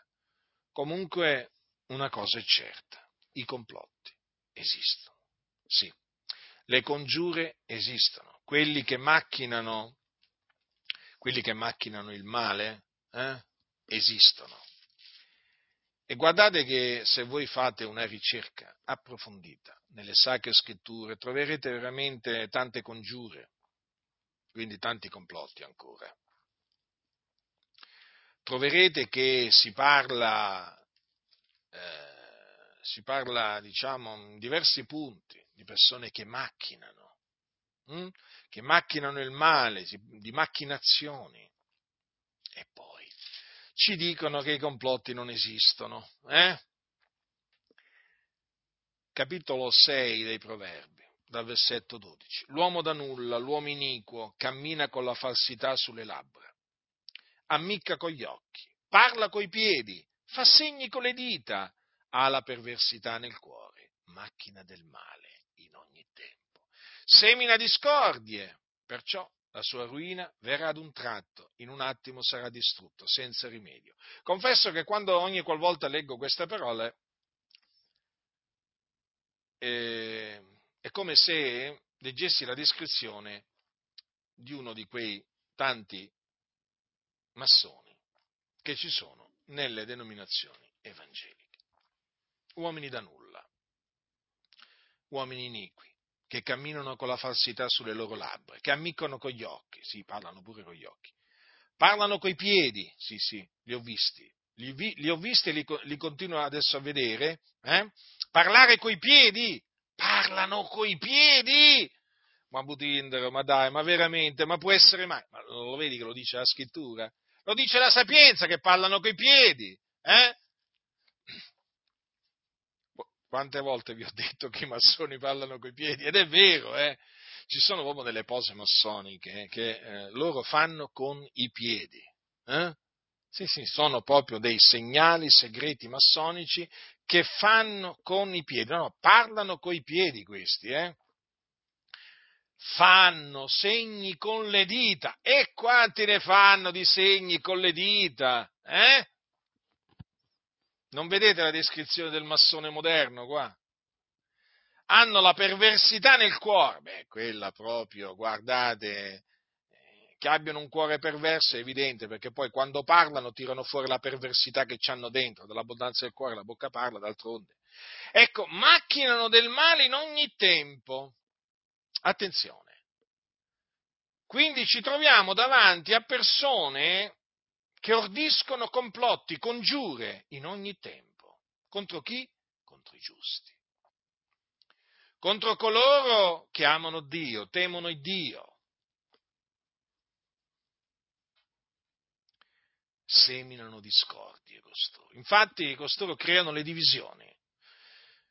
Comunque una cosa è certa, i complotti esistono. Sì, le congiure esistono, quelli che macchinano, quelli che macchinano il male eh, esistono. E guardate che se voi fate una ricerca approfondita nelle sacre scritture troverete veramente tante congiure, quindi tanti complotti ancora. Troverete che si parla, eh, si parla diciamo, in diversi punti di persone che macchinano, hm? che macchinano il male, di macchinazioni. E poi ci dicono che i complotti non esistono. Eh? Capitolo 6 dei Proverbi, dal versetto 12. L'uomo da nulla, l'uomo iniquo, cammina con la falsità sulle labbra, ammicca con gli occhi, parla coi piedi, fa segni con le dita, ha la perversità nel cuore, macchina del male in ogni tempo. Semina discordie, perciò la sua ruina verrà ad un tratto, in un attimo sarà distrutto, senza rimedio. Confesso che quando ogni qualvolta leggo queste parole eh, è come se leggessi la descrizione di uno di quei tanti massoni che ci sono nelle denominazioni evangeliche. Uomini da nulla, uomini iniqui, che camminano con la falsità sulle loro labbra, che ammiccano con gli occhi, sì, parlano pure con gli occhi, parlano coi piedi, sì, sì, li ho visti, li, vi, li ho visti e li, li, continuo adesso a vedere, eh? parlare coi piedi, parlano coi piedi, ma Butindero, ma dai, ma veramente, ma può essere mai, ma lo vedi che lo dice la scrittura? Lo dice la sapienza che parlano coi piedi, eh? Quante volte vi ho detto che i massoni parlano coi piedi? Ed è vero, eh? Ci sono proprio delle pose massoniche che eh, loro fanno con i piedi. Eh? Sì, sì, sono proprio dei segnali segreti massonici che fanno con i piedi. No, no, parlano coi piedi questi, eh? Fanno segni con le dita. E quanti ne fanno di segni con le dita? Eh? Non vedete la descrizione del massone moderno qua? Hanno la perversità nel cuore. Beh, quella proprio, guardate, eh, che abbiano un cuore perverso è evidente, perché poi quando parlano tirano fuori la perversità che hanno dentro, dall'abbondanza del cuore la bocca parla, d'altronde. Ecco, macchinano del male in ogni tempo. Attenzione. Quindi ci troviamo davanti a persone che ordiscono complotti, congiure in ogni tempo. Contro chi? Contro i giusti. Contro coloro che amano Dio, temono Dio. Seminano discordie costoro. Infatti costoro creano le divisioni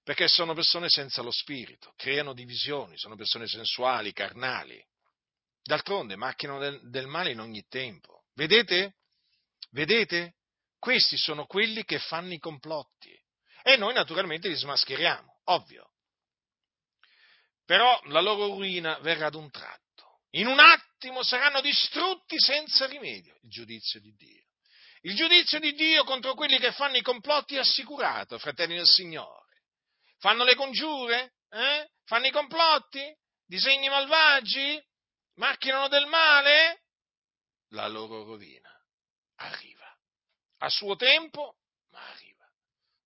perché sono persone senza lo spirito, creano divisioni, sono persone sensuali, carnali. D'altronde macchinano del, del, male in ogni tempo. Vedete? Vedete? Questi sono quelli che fanno i complotti. E noi naturalmente li smascheriamo, ovvio. Però la loro ruina verrà ad un tratto. In un attimo saranno distrutti senza rimedio. Il giudizio di Dio. Il giudizio di Dio contro quelli che fanno i complotti è assicurato, fratelli del Signore. Fanno le congiure? Eh? Fanno i complotti? Disegni malvagi? Macchinano del male? La loro rovina arriva. A suo tempo, ma arriva.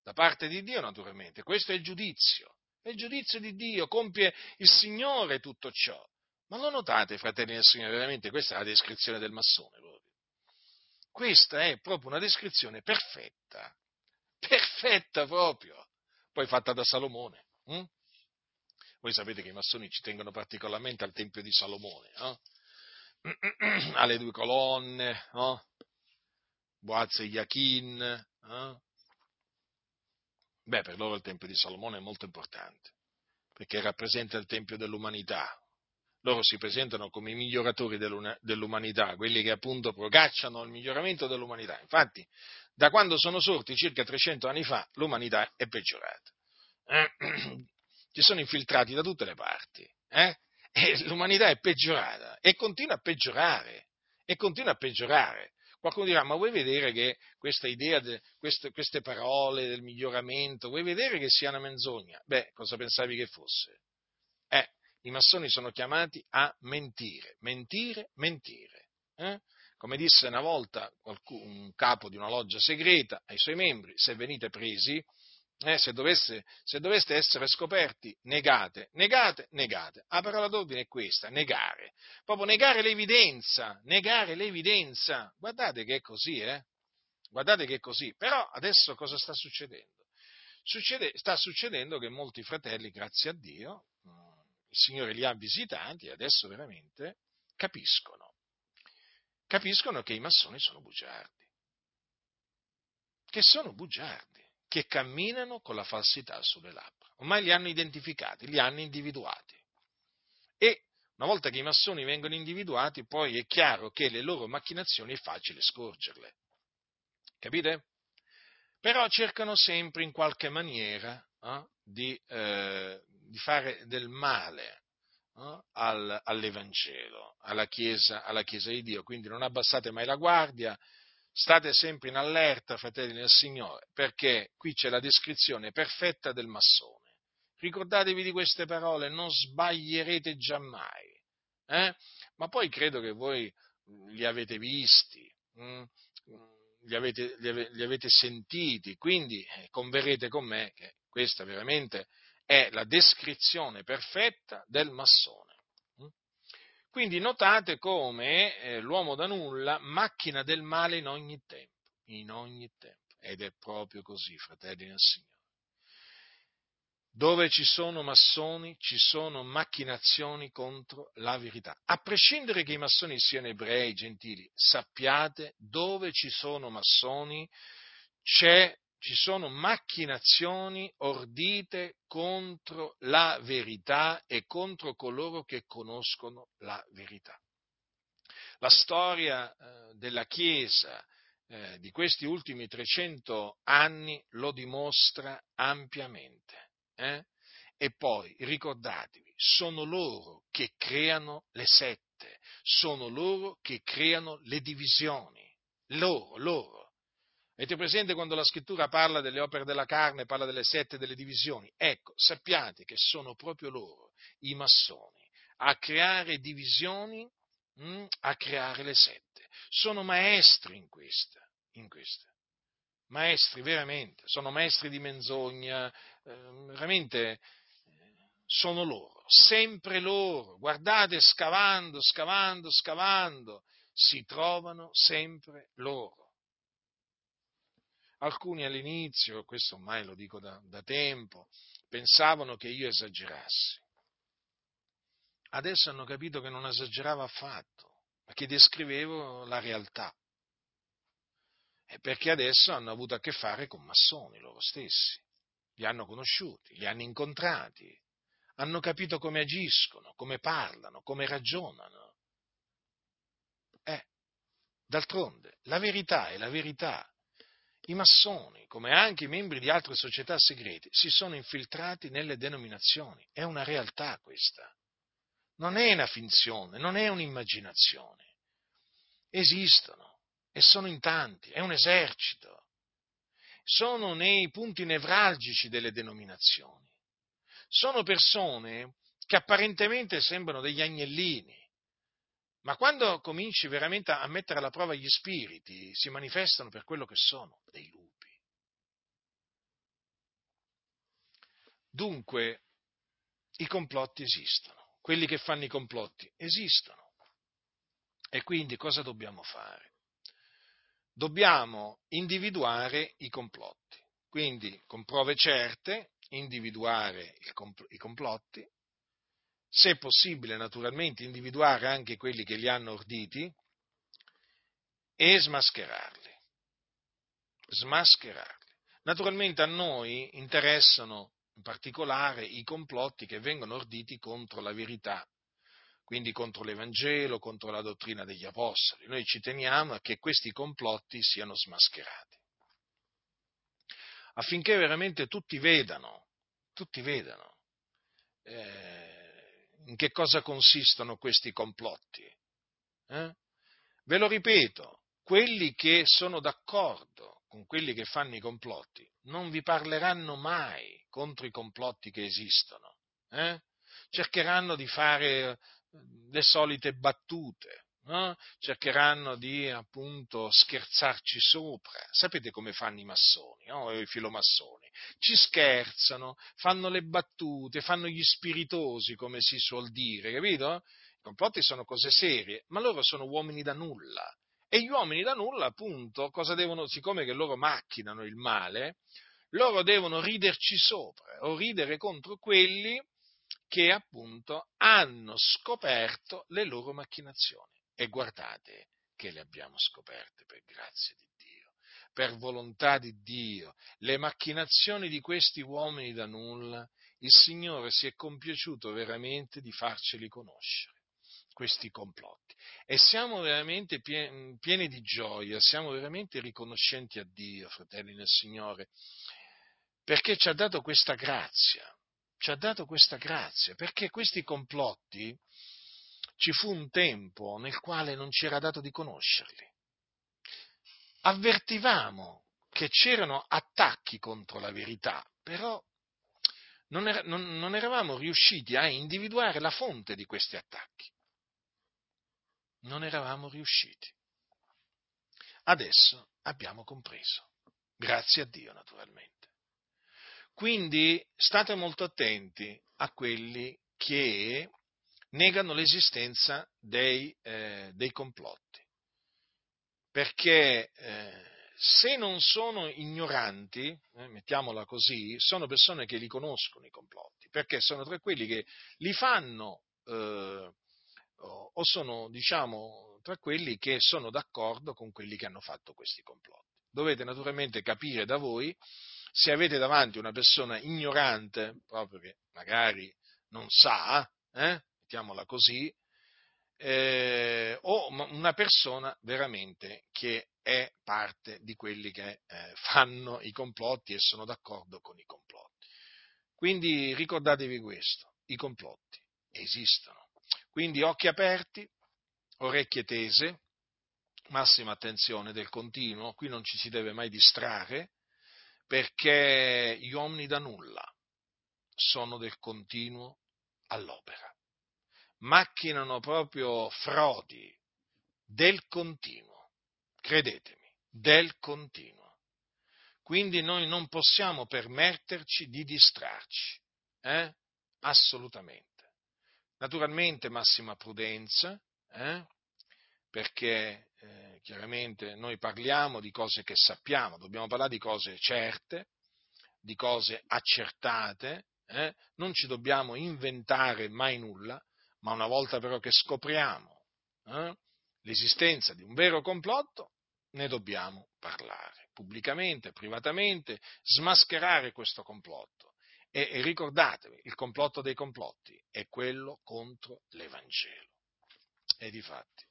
Da parte di Dio, naturalmente. Questo è il giudizio. È il giudizio di Dio. Compie il Signore tutto ciò. Ma lo notate, fratelli del Signore, veramente questa è la descrizione del massone. Proprio. Questa è proprio una descrizione perfetta. Perfetta proprio. Poi fatta da Salomone. Hm? Voi sapete che i massoni ci tengono particolarmente al Tempio di Salomone, eh? alle due colonne, no? Boaz e Yachin. Eh? Beh, per loro il Tempio di Salomone è molto importante, perché rappresenta il Tempio dell'umanità. Loro si presentano come i miglioratori dell'umanità, quelli che appunto procacciano il miglioramento dell'umanità. Infatti, da quando sono sorti, circa 300 anni fa, l'umanità è peggiorata. Eh? Ci sono infiltrati da tutte le parti. Eh? L'umanità è peggiorata e continua a peggiorare. E continua a peggiorare. Qualcuno dirà, ma vuoi vedere che questa idea, de, queste, queste, parole del miglioramento, vuoi vedere che sia una menzogna? Beh, cosa pensavi che fosse? Eh, i massoni sono chiamati a mentire, mentire, mentire. Eh? Come disse una volta un capo di una loggia segreta ai suoi membri, se venite presi, eh, se, dovesse, se, doveste essere scoperti, negate, negate, negate. La parola d'ordine è questa, negare. Proprio negare l'evidenza, negare l'evidenza. Guardate che è così, eh? Guardate che è così. Però adesso cosa sta succedendo? Succede, sta succedendo che molti fratelli, grazie a Dio, mm, il Signore li ha visitati e adesso veramente capiscono. capiscono che i massoni sono bugiardi, che sono bugiardi, che camminano con la falsità sulle labbra. Ormai li hanno identificati, li hanno individuati. E una volta che i massoni vengono individuati, poi è chiaro che le loro macchinazioni è facile scorgerle. Capite? Però cercano sempre in qualche maniera eh, di, eh, di, fare del male eh, al, all'Evangelo, alla chiesa, alla chiesa di Dio. Quindi non abbassate mai la guardia, state sempre in allerta, fratelli del Signore, perché qui c'è la descrizione perfetta del massone. Ricordatevi di queste parole, non sbaglierete giammai. Eh? Ma poi credo che voi li avete visti, mh? Mm, li, avete, li, ave, li avete, sentiti, quindi eh, converrete con me che questa veramente è la descrizione perfetta del massone. Quindi notate come eh, l'uomo da nulla macchina del male in ogni tempo, in ogni tempo. Ed è proprio così, fratelli del Signore. Dove ci sono massoni, ci sono macchinazioni contro la verità. A prescindere che i massoni siano ebrei, gentili, sappiate, dove ci sono massoni, ci sono macchinazioni ordite contro la verità e contro coloro che conoscono la verità. La storia eh, della Chiesa eh, di questi ultimi 300 anni lo dimostra ampiamente eh? E poi ricordatevi, sono loro che creano le sette, sono loro che creano le divisioni. Loro, loro. Avete presente quando la scrittura parla delle opere della carne, parla delle sette, delle divisioni? Ecco, sappiate che sono proprio loro, i massoni, a creare divisioni, mm, a creare le sette. Sono maestri in questa, in questa maestri veramente, sono maestri di menzogna, eh, veramente sono loro, sempre loro. Guardate, scavando, scavando, scavando, si trovano sempre loro. Alcuni all'inizio, questo ormai lo dico da, da tempo, pensavano che io esagerassi. Adesso hanno capito che non esageravo affatto, ma che descrivevo la realtà perché adesso hanno avuto a che fare con massoni loro stessi, li hanno conosciuti, li hanno incontrati, hanno capito come agiscono, come parlano, come ragionano. Eh, d'altronde, la verità è la verità. I massoni, come anche i membri di altre società segrete, si sono infiltrati nelle denominazioni. È una realtà questa. Non è una finzione, non è un'immaginazione. Esistono e sono in tanti, è un esercito. Sono nei punti nevralgici delle denominazioni. Sono persone che apparentemente sembrano degli agnellini, ma quando cominci veramente a mettere alla prova gli spiriti, si manifestano per quello che sono, dei lupi. Dunque, i complotti esistono, quelli che fanno i complotti esistono. E quindi cosa dobbiamo fare? dobbiamo individuare i complotti. Quindi, con prove certe, individuare i complotti, se possibile, naturalmente, individuare anche quelli che li hanno orditi e smascherarli. Smascherarli. Naturalmente a noi interessano in particolare i complotti che vengono orditi contro la verità quindi contro l'Evangelo, contro la dottrina degli Apostoli. Noi ci teniamo a che questi complotti siano smascherati, affinché veramente tutti vedano, tutti vedano eh, in che cosa consistono questi complotti. Eh? Ve lo ripeto, quelli che sono d'accordo con quelli che fanno i complotti non vi parleranno mai contro i complotti che esistono. Eh? Cercheranno di fare le solite battute, no? cercheranno di appunto scherzarci sopra. Sapete come fanno i massoni, no? i filomassoni? Ci scherzano, fanno le battute, fanno gli spiritosi, come si suol dire, capito? I complotti sono cose serie, ma loro sono uomini da nulla. E gli uomini da nulla, appunto, cosa devono, siccome che loro macchinano il male, loro devono riderci sopra o ridere contro quelli che appunto hanno scoperto le loro macchinazioni. E guardate che le abbiamo scoperte per grazia di per volontà di Dio. Le macchinazioni di questi uomini da nulla, il Signore si è compiaciuto veramente di farceli conoscere questi complotti. E siamo veramente pieni di gioia, siamo veramente riconoscenti a Dio, fratelli nel Signore, perché ci ha dato questa grazia, ci ha dato questa grazia, perché questi complotti ci fu un tempo nel quale non ci era dato di conoscerli. Avvertivamo che c'erano attacchi contro la verità, però non, era, non, non eravamo riusciti a individuare la fonte di questi attacchi non eravamo riusciti. Adesso abbiamo compreso, grazie a Dio naturalmente. Quindi state molto attenti a quelli che negano l'esistenza dei, eh, dei complotti, perché eh, se non sono ignoranti, eh, mettiamola così, sono persone che li conoscono i complotti, perché sono tra quelli che li fanno eh, o sono, diciamo, tra quelli che sono d'accordo con quelli che hanno fatto questi complotti. Dovete naturalmente capire da voi se avete davanti una persona ignorante, proprio che magari non sa, eh, mettiamola così, eh, o una persona veramente che è parte di quelli che eh, fanno i complotti e sono d'accordo con i complotti. Quindi ricordatevi questo, i complotti esistono quindi occhi aperti, orecchie tese, massima attenzione del continuo, qui non ci si deve mai distrarre, perché gli uomini da nulla sono del continuo all'opera. Macchinano proprio frodi del continuo, credetemi, del continuo. Quindi noi non possiamo permetterci di distrarci, eh? assolutamente. Naturalmente massima prudenza, eh? perché eh, chiaramente noi parliamo di cose che sappiamo, dobbiamo parlare di cose certe, di cose accertate, eh? non ci dobbiamo inventare mai nulla, ma una volta però che scopriamo eh, l'esistenza di un vero complotto, ne dobbiamo parlare pubblicamente, privatamente, smascherare questo complotto e, e ricordatevi, il complotto dei complotti è quello contro l'Evangelo. E di fatti,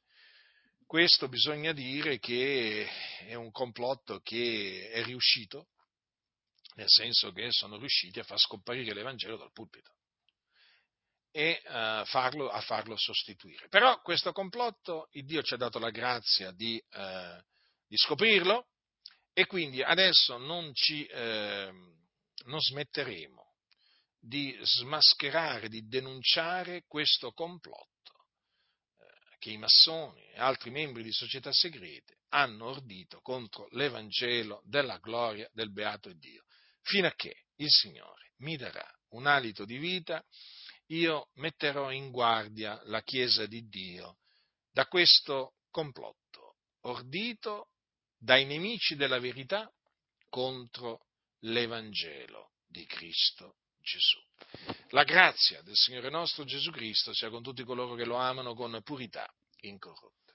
questo bisogna dire che è un complotto che è riuscito, nel senso che sono riusciti a far scomparire l'Evangelo dal pulpito e uh, farlo, a farlo sostituire. Però questo complotto, il Dio ci ha dato la grazia di, uh, di scoprirlo e quindi adesso non, ci, uh, non smetteremo di smascherare, di denunciare questo complotto eh, che i massoni e altri membri di società segrete hanno ordito contro l'Evangelo della gloria del beato Dio, fino a che il Signore mi darà un alito di vita, io metterò in guardia la Chiesa di Dio da questo complotto ordito dai nemici della verità contro l'Evangelo di Cristo Gesù. La grazia del Signore nostro Gesù Cristo sia con tutti coloro che lo amano con purità incorrotta.